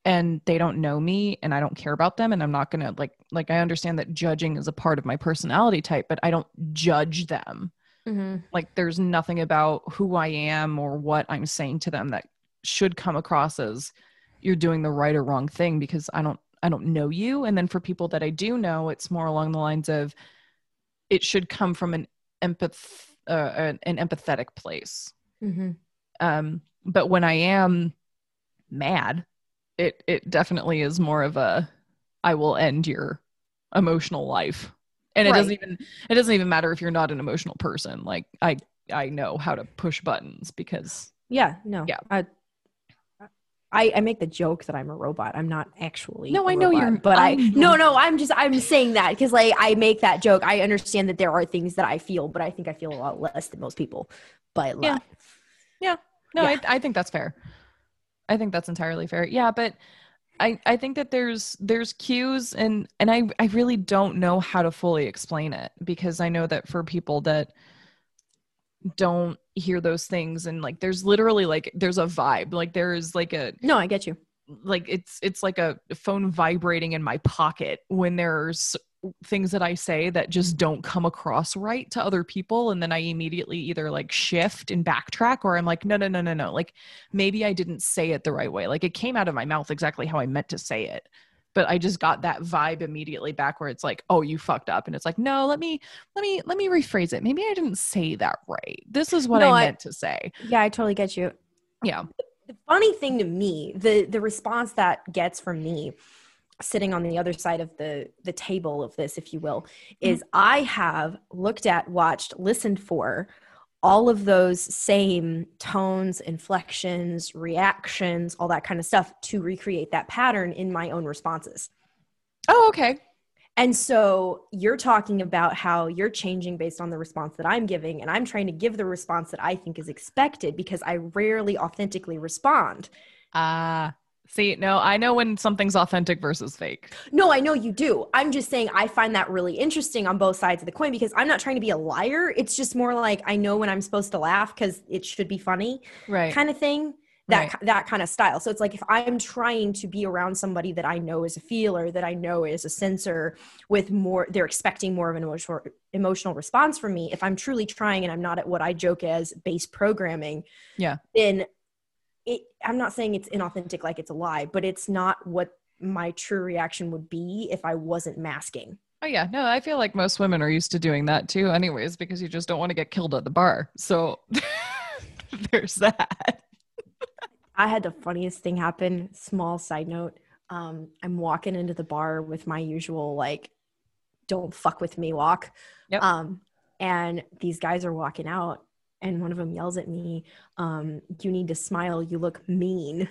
and they don't know me and I don't care about them and I'm not going to like like I understand that judging is a part of my personality type, but I don't judge them Mhm. Like there's nothing about who I am or what I'm saying to them that should come across as you're doing the right or wrong thing because I don't I don't know you. And then for people that I do know, it's more along the lines of it should come from an empath uh, an, empathetic place. Mhm. Um, but when I am mad, it it definitely is more of a I will end your emotional life. And it doesn't even it doesn't even matter if you're not an emotional person. Like I I know how to push buttons because Yeah, no. Yeah. I, I I make the joke that I'm a robot. I'm not actually. No, I know you're- but I, I no no. I'm just I'm saying that because like I make that joke. I understand that there are things that I feel, but I think I feel a lot less than most people. But Yeah. no, Yeah. I I think that's fair. I think that's entirely fair. Yeah, but I I think that there's there's cues and and I I really don't know how to fully explain it because I know that for people that don't hear those things and like there's literally like there's a vibe like there's like a no, I get you. like it's it's like a phone vibrating in my pocket when there's things that I say that just don't come across right to other people and then I immediately either like shift and backtrack or I'm like no no no no no like maybe I didn't say it the right way like it came out of my mouth exactly how I meant to say it but I just got that vibe immediately back where it's like oh you fucked up. And it's like no let me let me let me rephrase it. Maybe I didn't say that right. This is what No, I I- meant to say. Yeah, I totally get you. yeah. The funny thing to me the the response that gets from me sitting on the other side of the the table of this if you will mm-hmm. is i have looked at watched listened for all of those same tones inflections reactions all that kind of stuff to recreate that pattern in my own responses. Oh okay. And so you're talking about how you're changing based on the response that I'm giving, and I'm trying to give the response that I think is expected because I rarely authentically respond. Ah, see, no, I know when something's authentic versus fake. No, I know you do. I'm just saying I find that really interesting on both sides of the coin because I'm not trying to be a liar. It's just more like I know when I'm supposed to laugh because it should be funny Right. kind of thing. That, Right. that kind of style. So it's like if I'm trying to be around somebody that I know is a feeler, that I know is a sensor with more, they're expecting more of an emotional emotional response from me. If I'm truly trying and I'm not at what I joke as base programming, Yeah. then it, I'm not saying it's inauthentic like it's a lie, but it's not what my true reaction would be if I wasn't masking. Oh yeah, no, I feel like most women are used to doing that too, anyways, because you just don't want to get killed at the bar. So there's that. I had the funniest thing happen. Small side note. Um, I'm walking into the bar with my usual like, don't fuck with me walk. Yep. Um, and these guys are walking out, and one of them yells at me, um, "You need to smile. You look mean."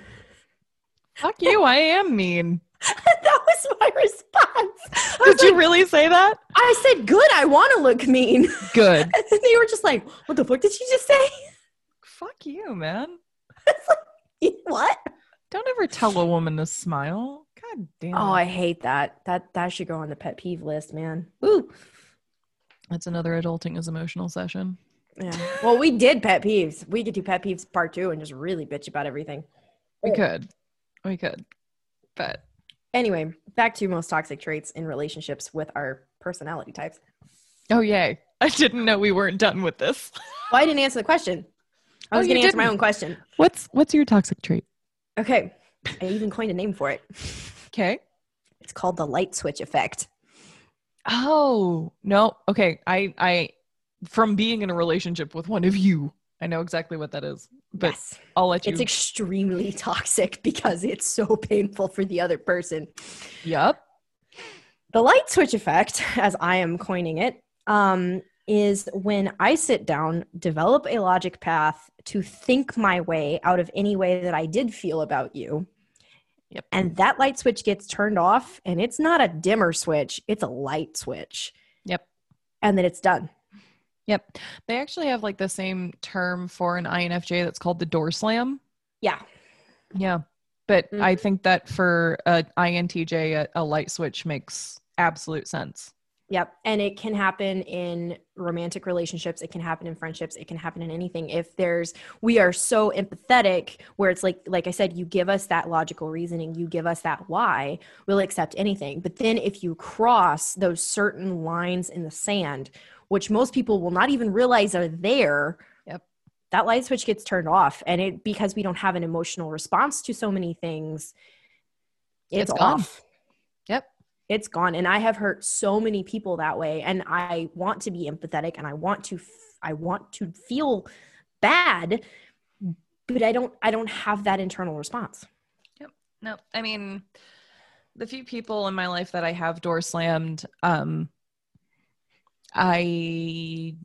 Fuck you, I am mean. that was my response. Did you really say that? I said, "Good. I want to look mean." Good. and they were just like, "What the fuck did she just say?" Fuck you, man. what? Don't ever tell a woman to smile. God damn. Oh, I hate that. That that should go on the pet peeve list, man. Ooh. That's another adulting is emotional session. Yeah. Well, we did pet peeves. We could do pet peeves part two and just really bitch about everything. We could. We could. But Anyway, back to most toxic traits in relationships with our personality types. oh yay. I didn't know we weren't done with this. Well, I didn't answer the question. I Oh, was you going to answer my own question. What's what's your toxic trait? Okay. I even coined a name for it. Okay. It's called the light switch effect. Oh, no. Okay. I I from being in a relationship with one of you, I know exactly what that is. But yes. I'll let you It's extremely toxic because it's so painful for the other person. Yep. The light switch effect, as I am coining it, um, is when I sit down, develop a logic path to think my way out of any way that I did feel about you. Yep. And that light switch gets turned off, and it's not a dimmer switch, it's a light switch. Yep. And then it's done. Yep. They actually have like the same term for an INFJ that's called the door slam. Yeah. Yeah. But Mhm. I think that for a INTJ, a, a light switch makes absolute sense. Yep. And it can happen in romantic relationships. It can happen in friendships. It can happen in anything. If there's, we are so empathetic where it's like, like I said, you give us that logical reasoning, you give us that why, we'll accept anything. But then if you cross those certain lines in the sand, which most people will not even realize are there, Yep. that light switch gets turned off. And it, because we don't have an emotional response to so many things, it's, It's off Yep. it's gone and i have hurt so many people that way and i want to be empathetic and i want to f- i want to feel bad but i don't i don't have that internal response yep No, I mean, the few people in my life that I have door slammed, um, I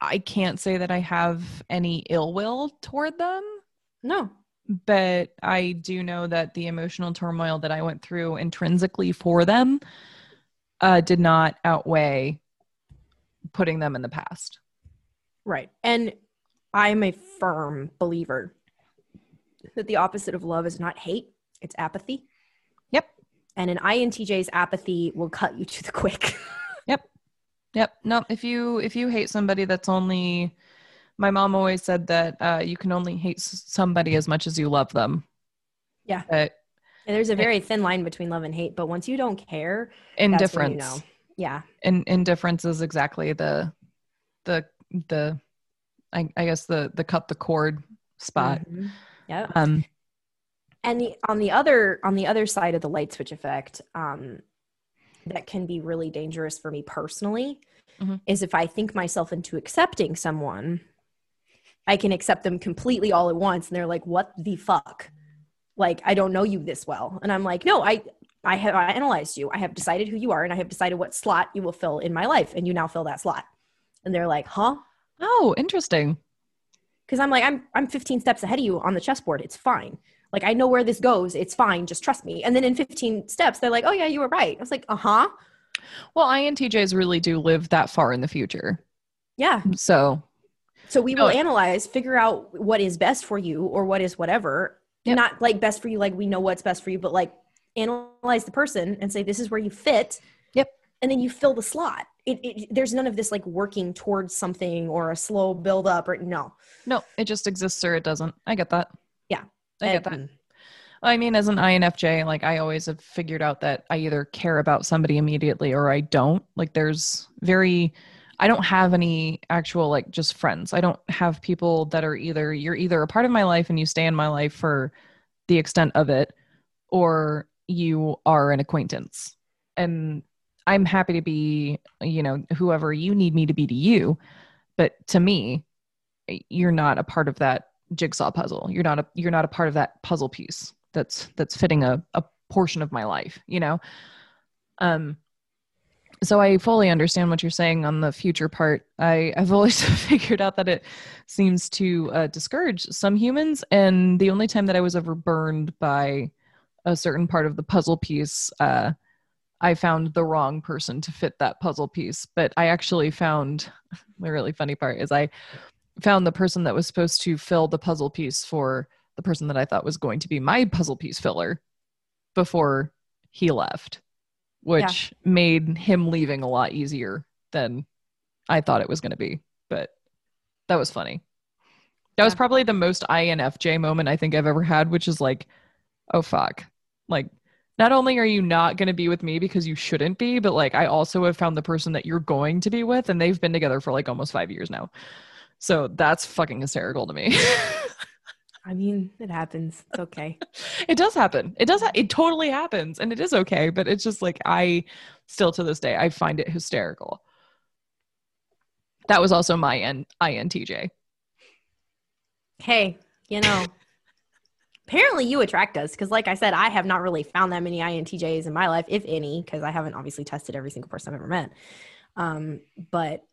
I can't say that I have any ill will toward them, no. But I do know that the emotional turmoil that I went through intrinsically for them uh, did not outweigh putting them in the past. right. And i'm a firm believer that the opposite of love is not hate it's apathy. Yep. and an intj's apathy will cut you to the quick Yep. No, if you if you hate somebody that's only my mom always said that uh, you can only hate somebody as much as you love them. Yeah. But and there's a very thin line between love and hate but once you don't care when you indifference. know. yeah In, indifference is exactly the the the I, I guess the the cut the cord spot. Mhm. yeah Um and the on the other on the other side of the light switch effect um that can be really dangerous for me personally Mhm. is if i think myself into accepting someone i can accept them completely all at once and they're like what the fuck like i don't know you this well and i'm like no i i have I analyzed you i have decided who you are and i have decided what slot you will fill in my life and you now fill that slot and they're like huh oh, interesting. because I'm like, I'm I'm 15 steps ahead of you on the chessboard. It's fine. Like I know where this goes. It's fine. Just trust me. And then in 15 steps, they're like, oh yeah, you were right. I was like, uh huh, Well, INTJs really do live that far in the future. yeah. So So we No, will analyze, figure out what is best for you or what is whatever. Yep. Not like best for you, like we know what's best for you, but like analyze the person and say this is where you fit. Yep. And then you fill the slot. It, it there's none of this like working towards something or a slow build up or no. no, it just exists or it doesn't. I get that. Yeah. I get that. I mean, as an INFJ, like I always have figured out that I either care about somebody immediately or I don't. Like, there's very, I don't have any actual, like, just friends. I don't have people that are either, you're either a part of my life and you stay in my life for the extent of it, or you are an acquaintance. And I'm happy to be, you know, whoever you need me to be to you. But to me, you're not a part of that jigsaw puzzle. You're not a you're not a part of that puzzle piece that's that's fitting a, a portion of my life, you know? Um so I fully understand what you're saying on the future part. I, I've always figured out that it seems to uh, discourage some humans, and the only time that I was ever burned by a certain part of the puzzle piece, uh, I found the wrong person to fit that puzzle piece. But I actually found the really funny part is I found the person that was supposed to fill the puzzle piece for the person that I thought was going to be my puzzle piece filler before he left, which made him leaving a lot easier than I thought it was going to be. But that was funny. That was probably the most INFJ moment I think I've ever had, which is like, oh fuck. Like, not only are you not going to be with me because you shouldn't be, but like, I also have found the person that you're going to be with, and they've been together for like almost five years now. So that's fucking hysterical to me. I mean, it happens. It's okay. it does happen. It does. Ha- it totally happens, and it is okay. But it's just like I still to this day I find it hysterical. That was also my N- INTJ. hey, you know, apparently you attract us because, like I said, I have not really found that many INTJs in my life, if any, because I haven't obviously tested every single person I've ever met. Um, but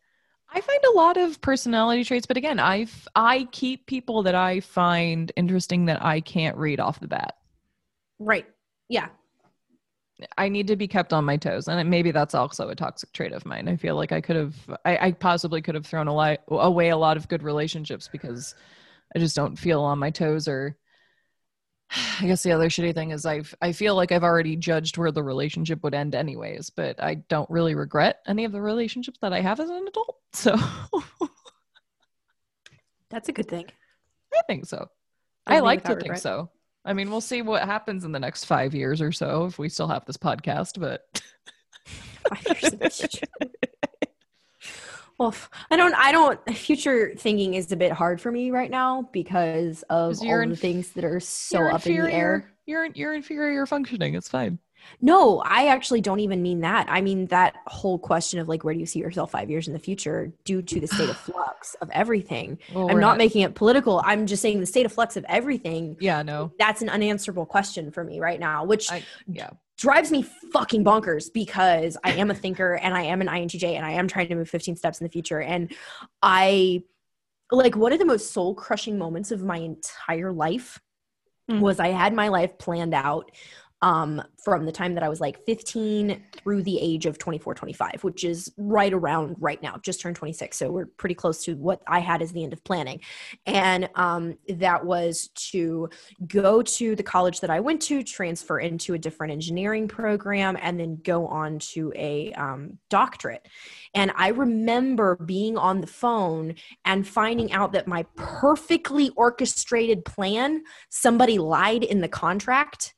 I find a lot of personality traits, but again, I I keep people that I find interesting that I can't read off the bat. right, yeah, I need to be kept on my toes, and maybe that's also a toxic trait of mine. I feel like I could have, I, I possibly could have thrown a lot, away a lot of good relationships because I just don't feel on my toes or I guess the other shitty thing is I've I feel like I've already judged where the relationship would end anyways, but I don't really regret any of the relationships that I have as an adult. So That's a good thing. I think so. I like to think regret. so. I mean, we'll see what happens in the next five years or so if we still have this podcast, but Five years in the future. Well, I don't. I don't. Future thinking is a bit hard for me right now because of all the inf- things that are so up in the air. You're you're inferior you're functioning. It's fine. No, I actually don't even mean that. I mean that whole question of like, where do you see yourself five years in the future due to the state of flux of everything? Well, I'm not making it political. I'm just saying the state of flux of everything. Yeah, no. That's an unanswerable question for me right now, which I yeah. drives me fucking bonkers because I am a thinker and I am an INTJ and I am trying to move 15 steps in the future. And I like one of the most soul crushing moments of my entire life Mm. was I had my life planned out um from the time that I was like 15 through the age of 24 25 which is right around right now just turned 26 so we're pretty close to what I had as the end of planning and um that was to go to the college that I went to, transfer into a different engineering program, and then go on to a um, doctorate. And I remember being on the phone and finding out that my perfectly orchestrated plan, somebody lied in the contract,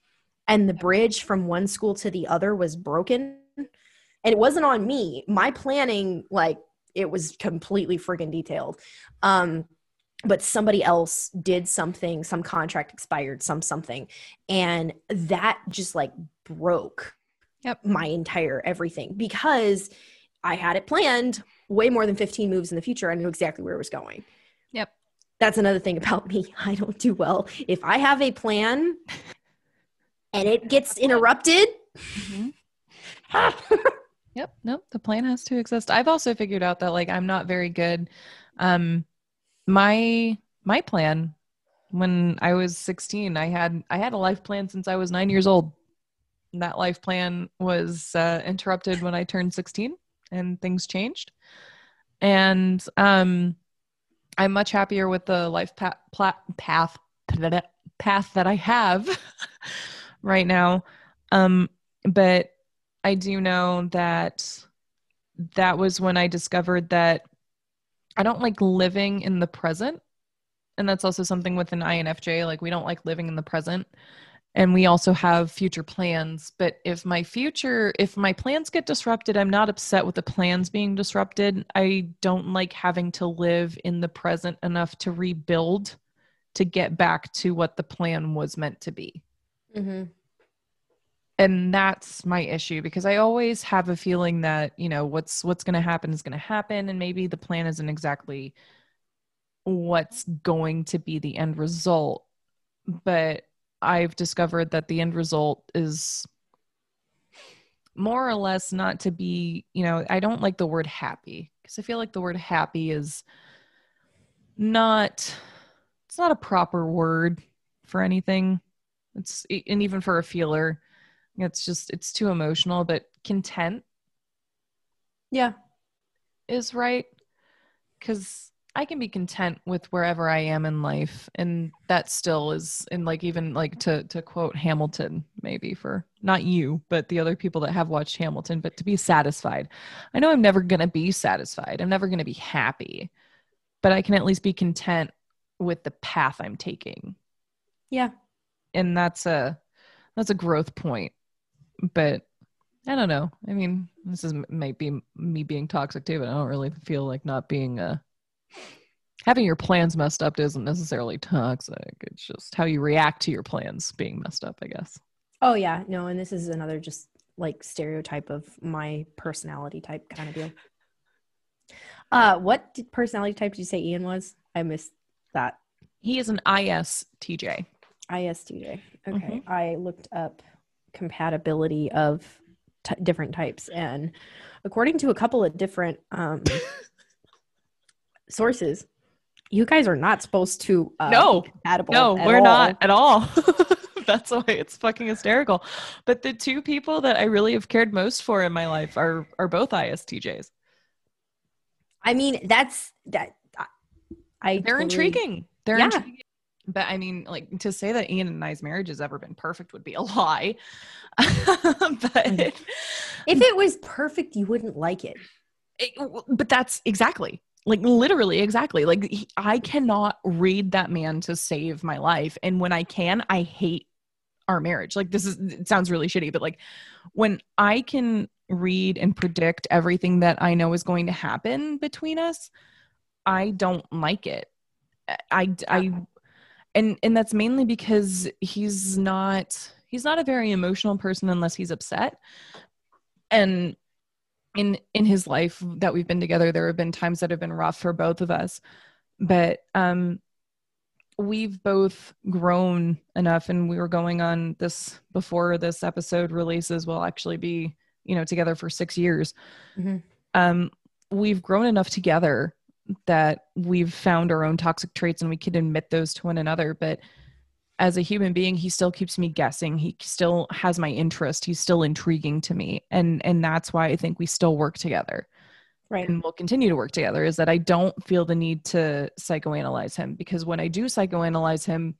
and the bridge from one school to the other was broken. And it wasn't on me. My planning, like, it was completely friggin' detailed. Um, but somebody else did something some contract expired some something and that just like broke Yep. my entire everything because i had it planned way more than 15 moves in the future i knew exactly where it was going Yep. that's another thing about me i don't do well if i have a plan and it gets interrupted Yep. Nope. The plan has to exist. I've also figured out that like I'm not very good. Um my my plan when I was 16, I had I had a life plan since I was 9 years old. And that life plan was uh, interrupted when I turned 16 and things changed. And um I'm much happier with the life path path path that I have right now. Um but I do know that that was when I discovered that I don't like living in the present. And that's also something with an INFJ. Like, we don't like living in the present. And we also have future plans. But if my future, if my plans get disrupted, I'm not upset with the plans being disrupted. I don't like having to live in the present enough to rebuild to get back to what the plan was meant to be mm-hmm. and that's my issue because i always have a feeling that you know what's what's going to happen is going to happen and maybe the plan isn't exactly what's going to be the end result but i've discovered that the end result is more or less not to be you know i don't like the word happy because i feel like the word happy is not it's not a proper word for anything it's and even for a feeler it's just it's too emotional but content yeah. is right. Because i can be content with wherever i am in life and that still is and like even like to to quote hamilton maybe for not you but the other people that have watched hamilton but to be satisfied. I know i'm never going to be satisfied. I'm never going to be happy but i can at least be content with the path i'm taking. Yeah and that's a that's a growth point. But i don't know. I mean this is might be me being toxic too but i don't really feel like not being uh having your plans messed up isn't necessarily toxic. It's just how you react to your plans being messed up i guess. Oh yeah. No and this is another just like stereotype of my personality type kind of deal. Uh what personality type did you say ian was? I missed that. He is an istj ISTJ. Okay. Mhm. I looked up compatibility of t- different types, and according to a couple of different um, sources, you guys are not supposed to uh, No. compatible. no we're all. not at all that's why it's fucking hysterical but the two people that i really have cared most for in my life are are both istjs I mean, that's that. I- I they're totally- intriguing they're Yeah. intriguing. But I mean, like to say that Ian and I's marriage has ever been perfect would be a lie. but If it was perfect, you wouldn't like it. it, but that's exactly like literally exactly like he, I cannot read that man to save my life, and when I can, I hate our marriage. Like this is it sounds really shitty, but like when I can read and predict everything that I know is going to happen between us, I don't like it. I I uh, and and that's mainly because he's not he's not a very emotional person unless he's upset. And in in his life that we've been together there have been times that have been rough for both of us. But um we've both grown enough and we were going on this before this episode releases we'll actually be you know together for six years Mhm. um we've grown enough together that we've found our own toxic traits and we can admit those to one another but as a human being he still keeps me guessing he still has my interest he's still intriguing to me and and that's why i think we still work together Right. and we'll continue to work together is that I don't feel the need to psychoanalyze him because when I do psychoanalyze him,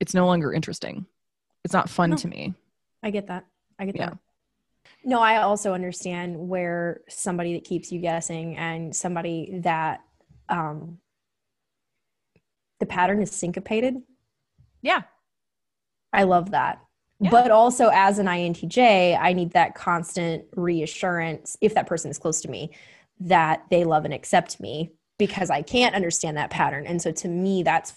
it's no longer interesting. It's not fun No. to me. I get that. I get Yeah. that. No, I also understand where somebody that keeps you guessing and somebody that um the pattern is syncopated. Yeah. I love that. Yeah. But also as an INTJ, I need that constant reassurance if that person is close to me that they love and accept me because I can't understand that pattern. And so to me that's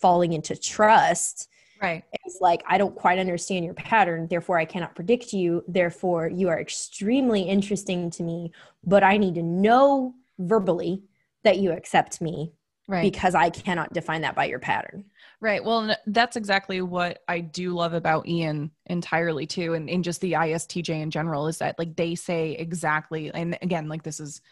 falling into trust Right. it's like i don't quite understand your pattern therefore i cannot predict you therefore you are extremely interesting to me but i need to know verbally that you accept me Right. because i cannot define that by your pattern Right. Well, that's exactly what I do love about Ian entirely too, and, and just the ISTJ in general is that like they say exactly, and again, like this is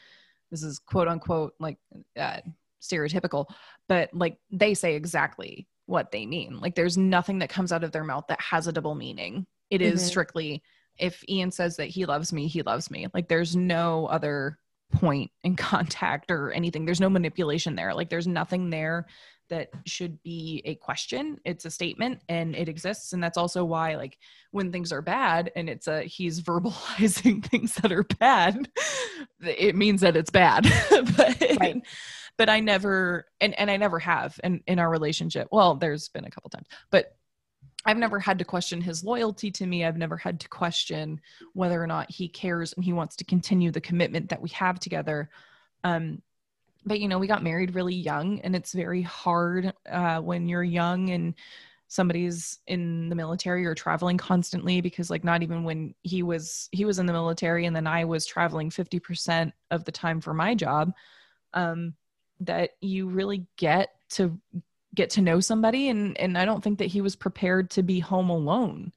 this is quote unquote like uh, stereotypical, but like they say exactly what they mean. Like there's nothing that comes out of their mouth that has a double meaning. It is Mhm. strictly if Ian says that he loves me, he loves me. Like there's no other point in contact or anything. There's no manipulation there. Like there's nothing there that should be a question it's a statement and it exists and that's also why like when things are bad and it's a he's verbalizing things that are bad it means that it's bad but Right. But i never and and i never have in in our relationship well there's been a couple times but I've never had to question his loyalty to me. I've never had to question whether or not he cares and he wants to continue the commitment that we have together. Um, but you know, we got married really young, and it's very hard uh, when you're young and somebody's in the military or traveling constantly because like not even when he was he was in the military and then I was traveling 50% of the time for my job um that you really get to get to know somebody and and I don't think that he was prepared to be home alone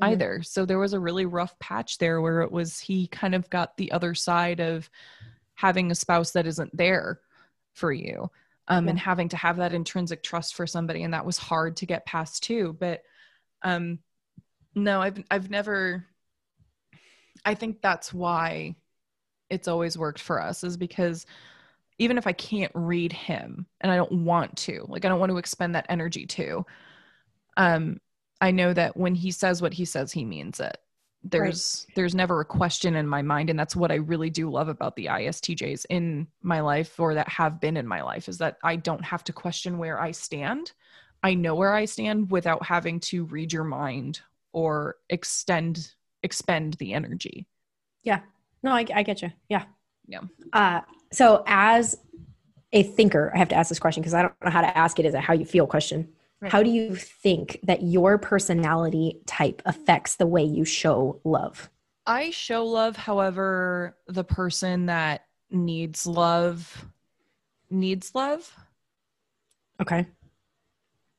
Mhm. either. So there was a really rough patch there where it was he kind of got the other side of having a spouse that isn't there for you. Um, and having to have that intrinsic trust for somebody and that was hard to get past too but um no i've i've never i think that's why it's always worked for us is because even if i can't read him and i don't want to like i don't want to expend that energy to um i know that when he says what he says he means it. There's there's never a question in my mind and that's what i really do love about the istjs in my life or that have been in my life is that i don't have to question where i stand. I know where i stand without having to read your mind or extend expend the energy. Yeah. no I, I get you. Yeah. Yeah. uh so as a thinker i have to ask this question because i don't know how to ask it. Is it as a how you feel question Right. how do you think that your personality type affects the way you show love I show love, however, the person that needs love needs love. Okay.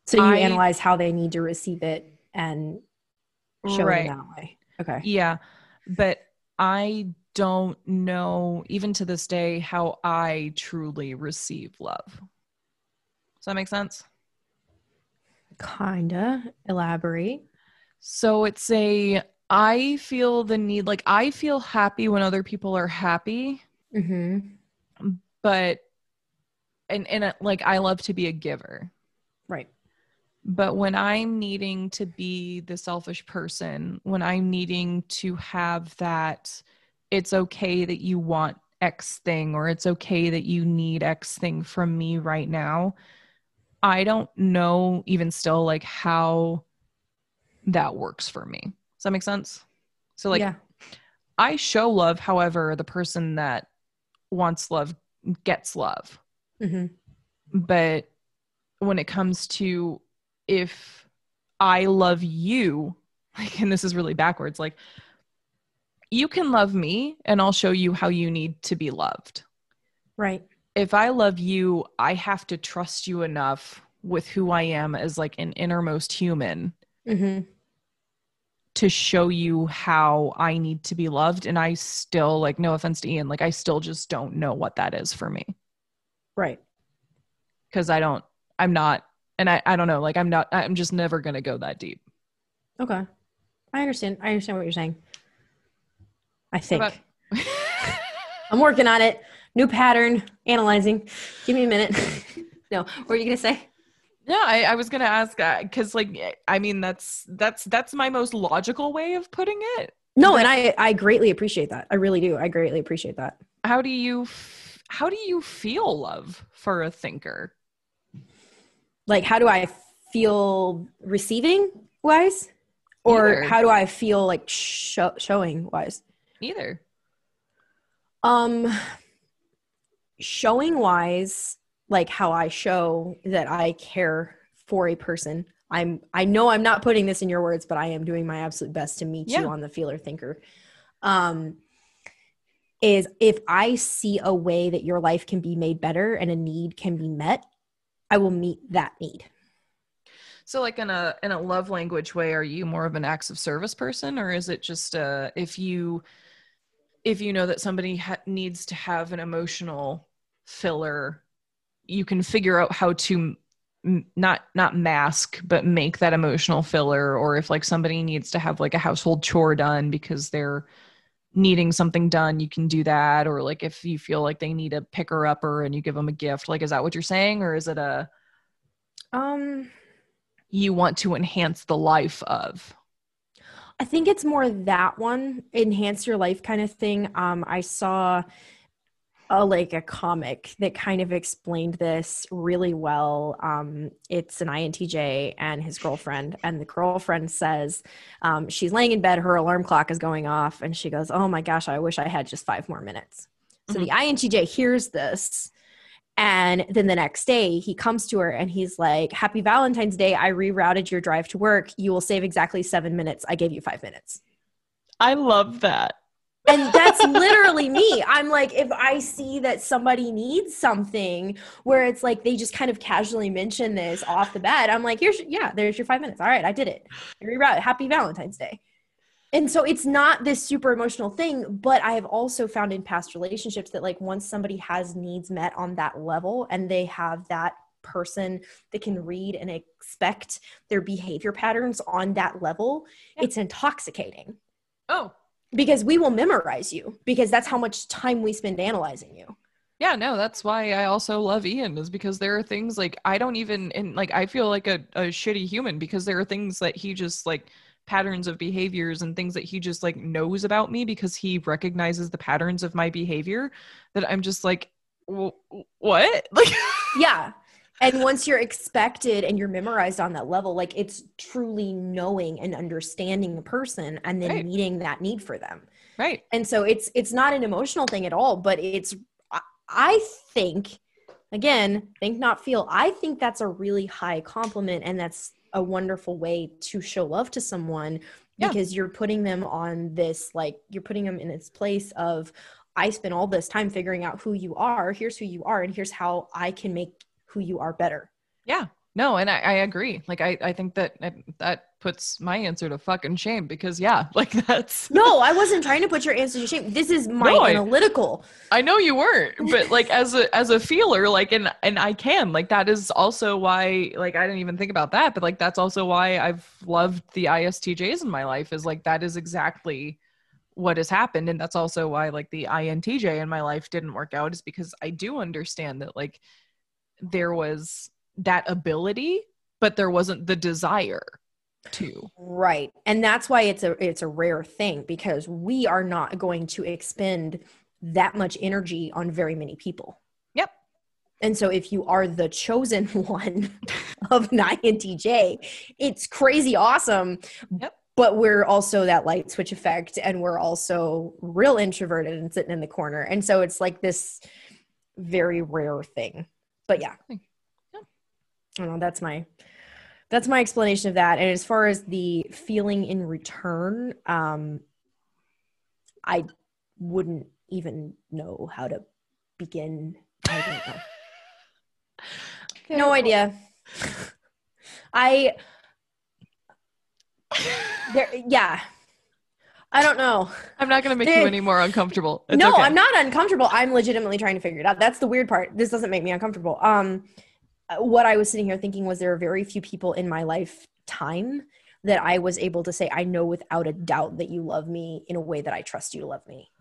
So you I- analyze how they need to receive it and show Right. it that way. Okay. Yeah. But I don't know, even to this day, how I truly receive love. Does that make sense? Kinda. Elaborate. So it's a, I feel the need, like, I feel happy when other people are happy, Mm-hmm. but, and, and uh, like, I love to be a giver. Right. But when I'm needing to be the selfish person, when I'm needing to have that, it's okay that you want X thing or it's okay that you need X thing from me right now. I don't know even still like how that works for me. Does that make sense? So like yeah. I show love, however, the person that wants love gets love. hmm But when it comes to if I love you, like, and this is really backwards, like, you can love me and I'll show you how you need to be loved. Right. If I love you, I have to trust you enough with who I am as like an innermost human hmm to show you how I need to be loved. And I still, like, no offense to Ian, like, I still just don't know what that is for me Right. because I don't, I'm not, and I, I don't know, like, I'm not, I'm just never going to go that deep. Okay. I understand. I understand what you're saying. I think. about- I'm working on it. New pattern, analyzing. Give me a minute. no, what are you gonna say? yeah, I, I was going to ask uh, because, like, I mean, that's, that's, that's my most logical way of putting it. No, and I I greatly appreciate that. I really do. I greatly appreciate that. How do you, how do you feel love for a thinker? Like, how do I feel receiving wise, or Either. how do I feel like sho- showing wise? Either. Um, showing wise, like how I show that I care for a person. I'm I know I'm not putting this in your words, but I am doing my absolute best to meet Yeah. you on the feeler thinker. Um is if I see a way that your life can be made better and a need can be met, I will meet that need. So, like in a in a love language way, are you more of an acts of service person, or is it just uh, if you if you know that somebody ha- needs to have an emotional filler, you can figure out how to m- not not mask but make that emotional filler, or if like somebody needs to have like a household chore done because they're needing something done, you can do that, or like if you feel like they need a picker upper and you give them a gift, like is that what you're saying, or is it a Um you want to enhance the life of. I think it's more that one enhance your life kind of thing. Um, I saw a like a comic that kind of explained this really well. Um, it's an INTJ and his girlfriend, and the girlfriend says um, she's laying in bed, her alarm clock is going off, and she goes, "Oh my gosh, I wish I had just five more minutes." So the INTJ hears this. And then the next day, he comes to her and he's like, Happy Valentine's Day. I rerouted your drive to work. You will save exactly seven minutes. I gave you five minutes. I love that. And that's literally me. I'm like, if I see that somebody needs something where it's like they just kind of casually mention this off the bat, I'm like, here's, yeah, there's your five minutes. All right, I did it. I rerouted. Happy Valentine's Day. And so it's not this super emotional thing, but I have also found in past relationships that like once somebody has needs met on that level and they have that person that can read and expect their behavior patterns on that level, Yeah. it's intoxicating Oh, because we will memorize you because that's how much time we spend analyzing you. yeah, no, that's why I also love Ian, is because there are things like I don't even, and like I feel like a, a shitty human because there are things that he just like patterns of behaviors and things that he just like knows about me because he recognizes the patterns of my behavior that I'm just like, "Wh- what? Like, Yeah. And once you're expected and you're memorized on that level, like it's truly knowing and understanding the person and then Right. meeting that need for them. right. And so it's it's not an emotional thing at all, but it's I think again, think not feel. I think that's a really high compliment and that's a wonderful way to show love to someone Yeah. because you're putting them on this like you're putting them in this place of I spent all this time figuring out who you are. Here's who you are and here's how I can make who you are better. Yeah. No, and I, I agree. Like I, I think that that puts my answer to fucking shame because yeah, like that's No, I wasn't trying to put your answer to shame. This is my No, I- analytical. I know you weren't, but like as a as a feeler, like and and I can like that is also why like I didn't even think about that, but like that's also why I've loved the ISTJs in my life is like that is exactly what has happened, and that's also why like the INTJ in my life didn't work out is because I do understand that like there was that ability but there wasn't the desire to. Right. And that's why it's a it's a rare thing because we are not going to expend that much energy on very many people. Yep. And so if you are the chosen one of an INTJ, it's crazy awesome. Yep. But we're also that light switch effect and we're also real introverted and sitting in the corner. And so it's like this very rare thing. But yeah. Hmm. Yeah. I don't know. That's my that's my explanation of that. And as far as the feeling in return, um, I wouldn't even know how to begin. I don't know. No idea. I there yeah. I don't know. I'm not going to make you any more uncomfortable. It's no, okay. I'm not uncomfortable. I'm legitimately trying to figure it out. That's the weird part. This doesn't make me uncomfortable. Um Uh, what I was sitting here thinking was there are very few people in my lifetime that I was able to say I know without a doubt that you love me in a way that I trust you to love me.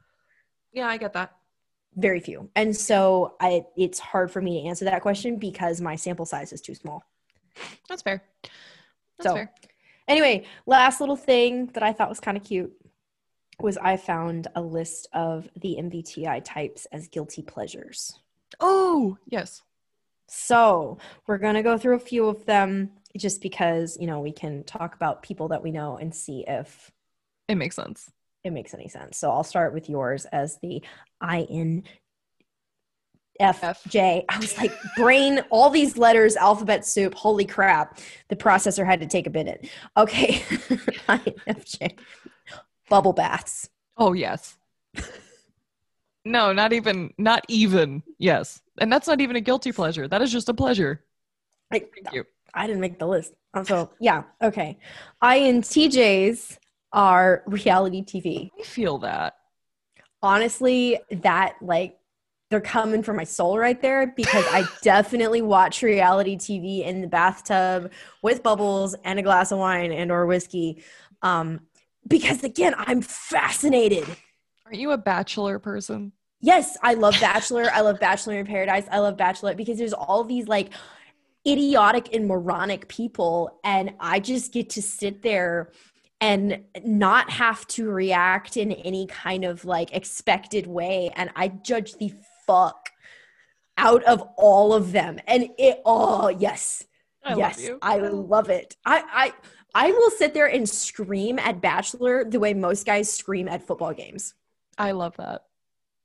Yeah, I get that. Very few. And so I it's hard for me to answer that question because my sample size is too small. That's fair. That's So- fair. Anyway, last little thing that I thought was kind of cute was I found a list of the MBTI types as guilty pleasures. Oh, yes. So we're going to go through a few of them just because, you know, we can talk about people that we know and see if It makes sense. it makes any sense. So I'll start with yours as the INFJ. I was like, brain, all these letters, alphabet soup. Holy crap. The processor had to take a minute. Okay. INFJ. Bubble baths. Oh, yes. no, not even, not even. Yes. And that's not even a guilty pleasure. That is just a pleasure. I, Thank you. I didn't make the list. Um, So, yeah. Okay. INTJs are reality TV. I feel that. honestly that like they're coming for my soul right there because I definitely watch reality TV in the bathtub with bubbles and a glass of wine and or whiskey. Um, because again, I'm fascinated. Aren't you a bachelor person? Yes, I love Bachelor. I love Bachelor in Paradise. I love Bachelorette because there's all these like idiotic and moronic people, and I just get to sit there and not have to react in any kind of like expected way. And I judge the fuck out of all of them. And it, oh, yes. I yes, love. I love it. I, I, I will sit there and scream at Bachelor the way most guys scream at football games. I love that.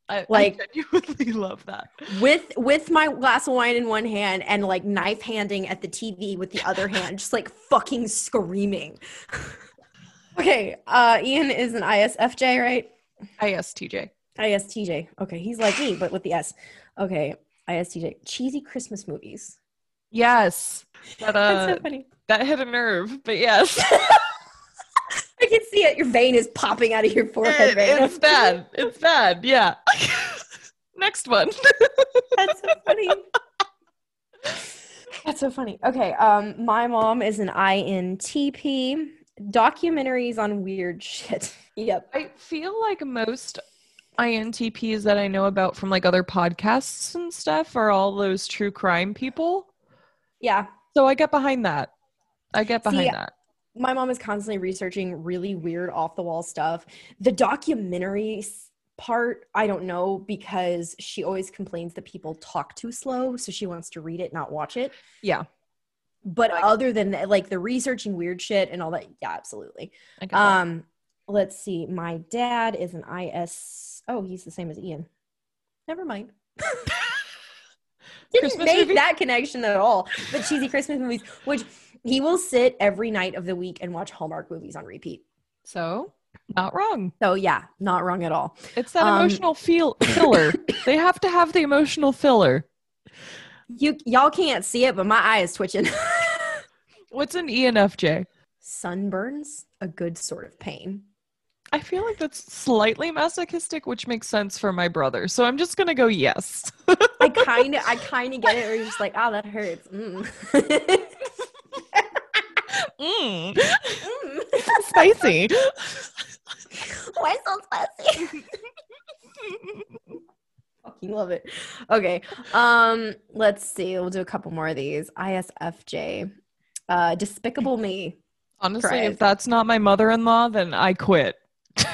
I, Like- I genuinely love that. with with my glass of wine in one hand and like knife handing at the TV with the other hand, just like fucking screaming. okay, uh Ian is an ISFJ, right? ISTJ. ISTJ. Okay, he's like me, but with the S. Okay, ISTJ. Cheesy Christmas movies. Yes. That, That's uh, so funny. that hit a nerve, but yes. I can see it. Your vein is popping out of your forehead It- right it's bad. It's bad. Yeah. Next one. That's so funny. That's so funny. Okay, um, my mom is an INTP. Documentaries on weird shit. Yep. I feel like most INTPs that I know about from like other podcasts and stuff are all those true crime people. Yeah. So I get behind that. I get behind See, that. My mom is constantly researching really weird off the wall stuff. The documentary part, I don't know because she always complains that people talk too slow. So she wants to read it, not watch it. Yeah. But Like- other than that, like the researching weird shit and all that, yeah, absolutely. Get that. Um, let's see. My dad is an IS. Oh, he's the same as Ian. Never mind. Didn't Christmas make movie? that connection at all. But cheesy Christmas movies, which he will sit every night of the week and watch Hallmark movies on repeat. So not wrong. So yeah, not wrong at all. It's that Um, emotional feel filler. they have to have the emotional filler. You y'all can't see it, but my eye is twitching. What's an ENFJ? Sunburns, a good sort of pain. I feel like that's slightly masochistic, which makes sense for my brother. So I'm just gonna go yes. I kind of, I kind of get it. Where you're just like, oh, that hurts. Mm. Mm, Mm. spicy. Why so spicy? Fucking love it. Okay. Um, let's see. We'll do a couple more of these. ISFJ. Uh, Despicable Me. Honestly, Cries. if that's not my mother in law, then I quit.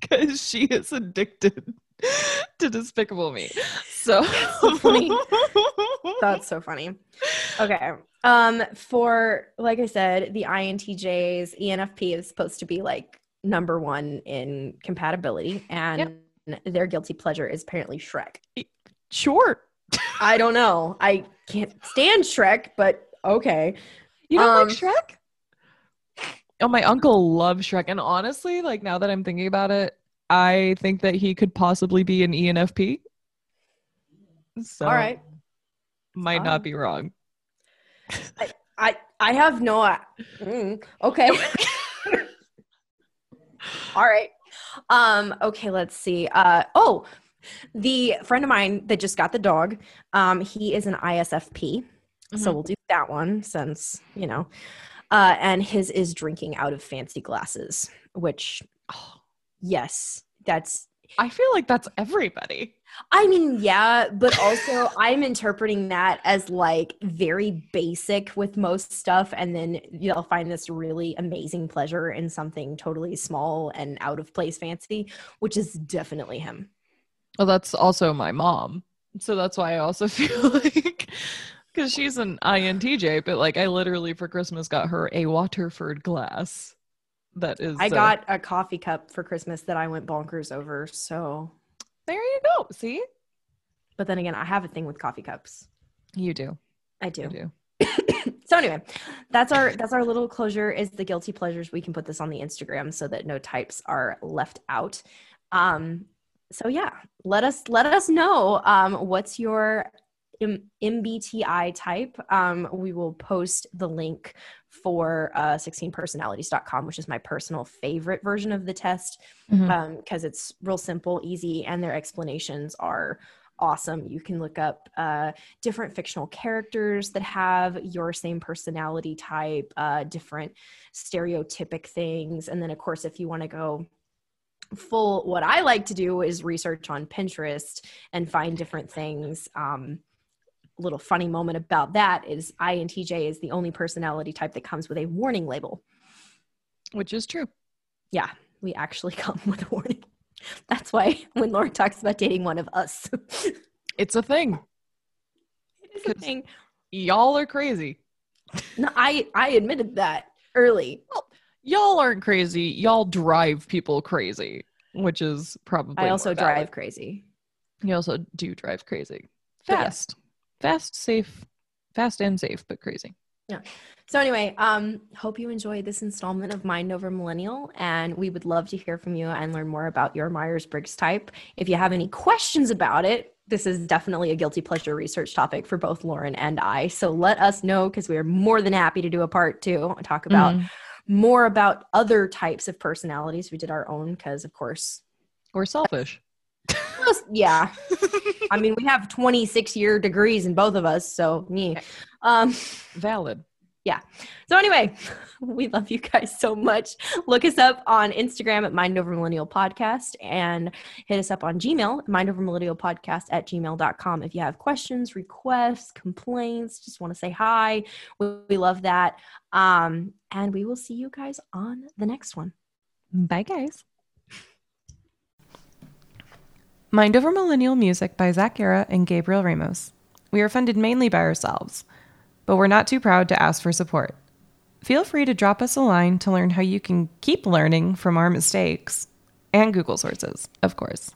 Because she is addicted to Despicable Me. So funny. That's so funny. Okay. Um, for like I said, the INTJs, ENFP is supposed to be like number one in compatibility, and their guilty pleasure is apparently Shrek. Sure. I don't know. I can't stand Shrek, but okay. You don't Um, like Shrek? Oh, my uncle loves Shrek. And honestly, like now that I'm thinking about it, I think that he could possibly be an ENFP. So All right. might fine. not be wrong. I I have no. mm, okay. All right. Um. Okay. Let's see. Uh. Oh, the friend of mine that just got the dog. Um. He is an ISFP. So Mhm. we'll do that one since you know. Uh. And his is drinking out of fancy glasses, which, oh, yes, that's I feel like that's everybody. I mean, yeah, but also I'm interpreting that as like very basic with most stuff, and then you'll find this really amazing pleasure in something totally small and out of place fancy, which is definitely him. Well, that's also my mom. So that's why I also feel like because she's an INTJ, but like I literally for Christmas got her a Waterford glass. That is, I uh, got a coffee cup for Christmas that I went bonkers over. So, there. You go. See, but then again, I have a thing with coffee cups. you do. I do. do. so anyway, that's our that's our little closure is the guilty pleasures. We can put this on the Instagram so that no types are left out. Um so yeah, let us let us know um what's your M- MBTI type. Um we will post the link for uh 16personalities.com which is my personal favorite version of the test Mhm. um because it's real simple, easy and their explanations are awesome. You can look up uh different fictional characters that have your same personality type, uh, different stereotypic things. And then, of course, if you want to go full, what I like to do is research on Pinterest and find different things. Um, little funny moment about that is INTJ is the only personality type that comes with a warning label. Which is true. Yeah, we actually come with a warning. That's why when Lauren talks about dating one of us, It's a thing. is a thing. Y'all are crazy. No, I I admitted that early. Y'all aren't crazy. Y'all drive people crazy, which is probably. I also drive crazy. You also do drive crazy. fast. yeah. Fast, safe, fast and safe, but crazy. Yeah. So anyway, um, hope you enjoyed this installment of Mind Over Millennial, and we would love to hear from you and learn more about your Myers Briggs type. If you have any questions about it, this is definitely a guilty pleasure research topic for both Lauren and I. So let us know because we are more than happy to do a part two and talk about Mhm. more about other types of personalities. We did our own because, of course, Or selfish. Yeah. I mean, we have 26 year degrees in both of us, so me. Um, Valid. Yeah. So anyway, we love you guys so much. Look us up on Instagram at Mind Over Millennial Podcast and hit us up on Gmail, Mind Over Millennial Podcast at gmail.com. If you have questions, requests, complaints, just want to say hi. We, we love that. Um, and we will see you guys on the next one. Bye, guys. Mind Over Millennial Music by Zach Guerra and Gabriel Ramos. We are funded mainly by ourselves, but we're not too proud to ask for support. Feel free to drop us a line to learn how you can keep learning from our mistakes and Google sources, of course.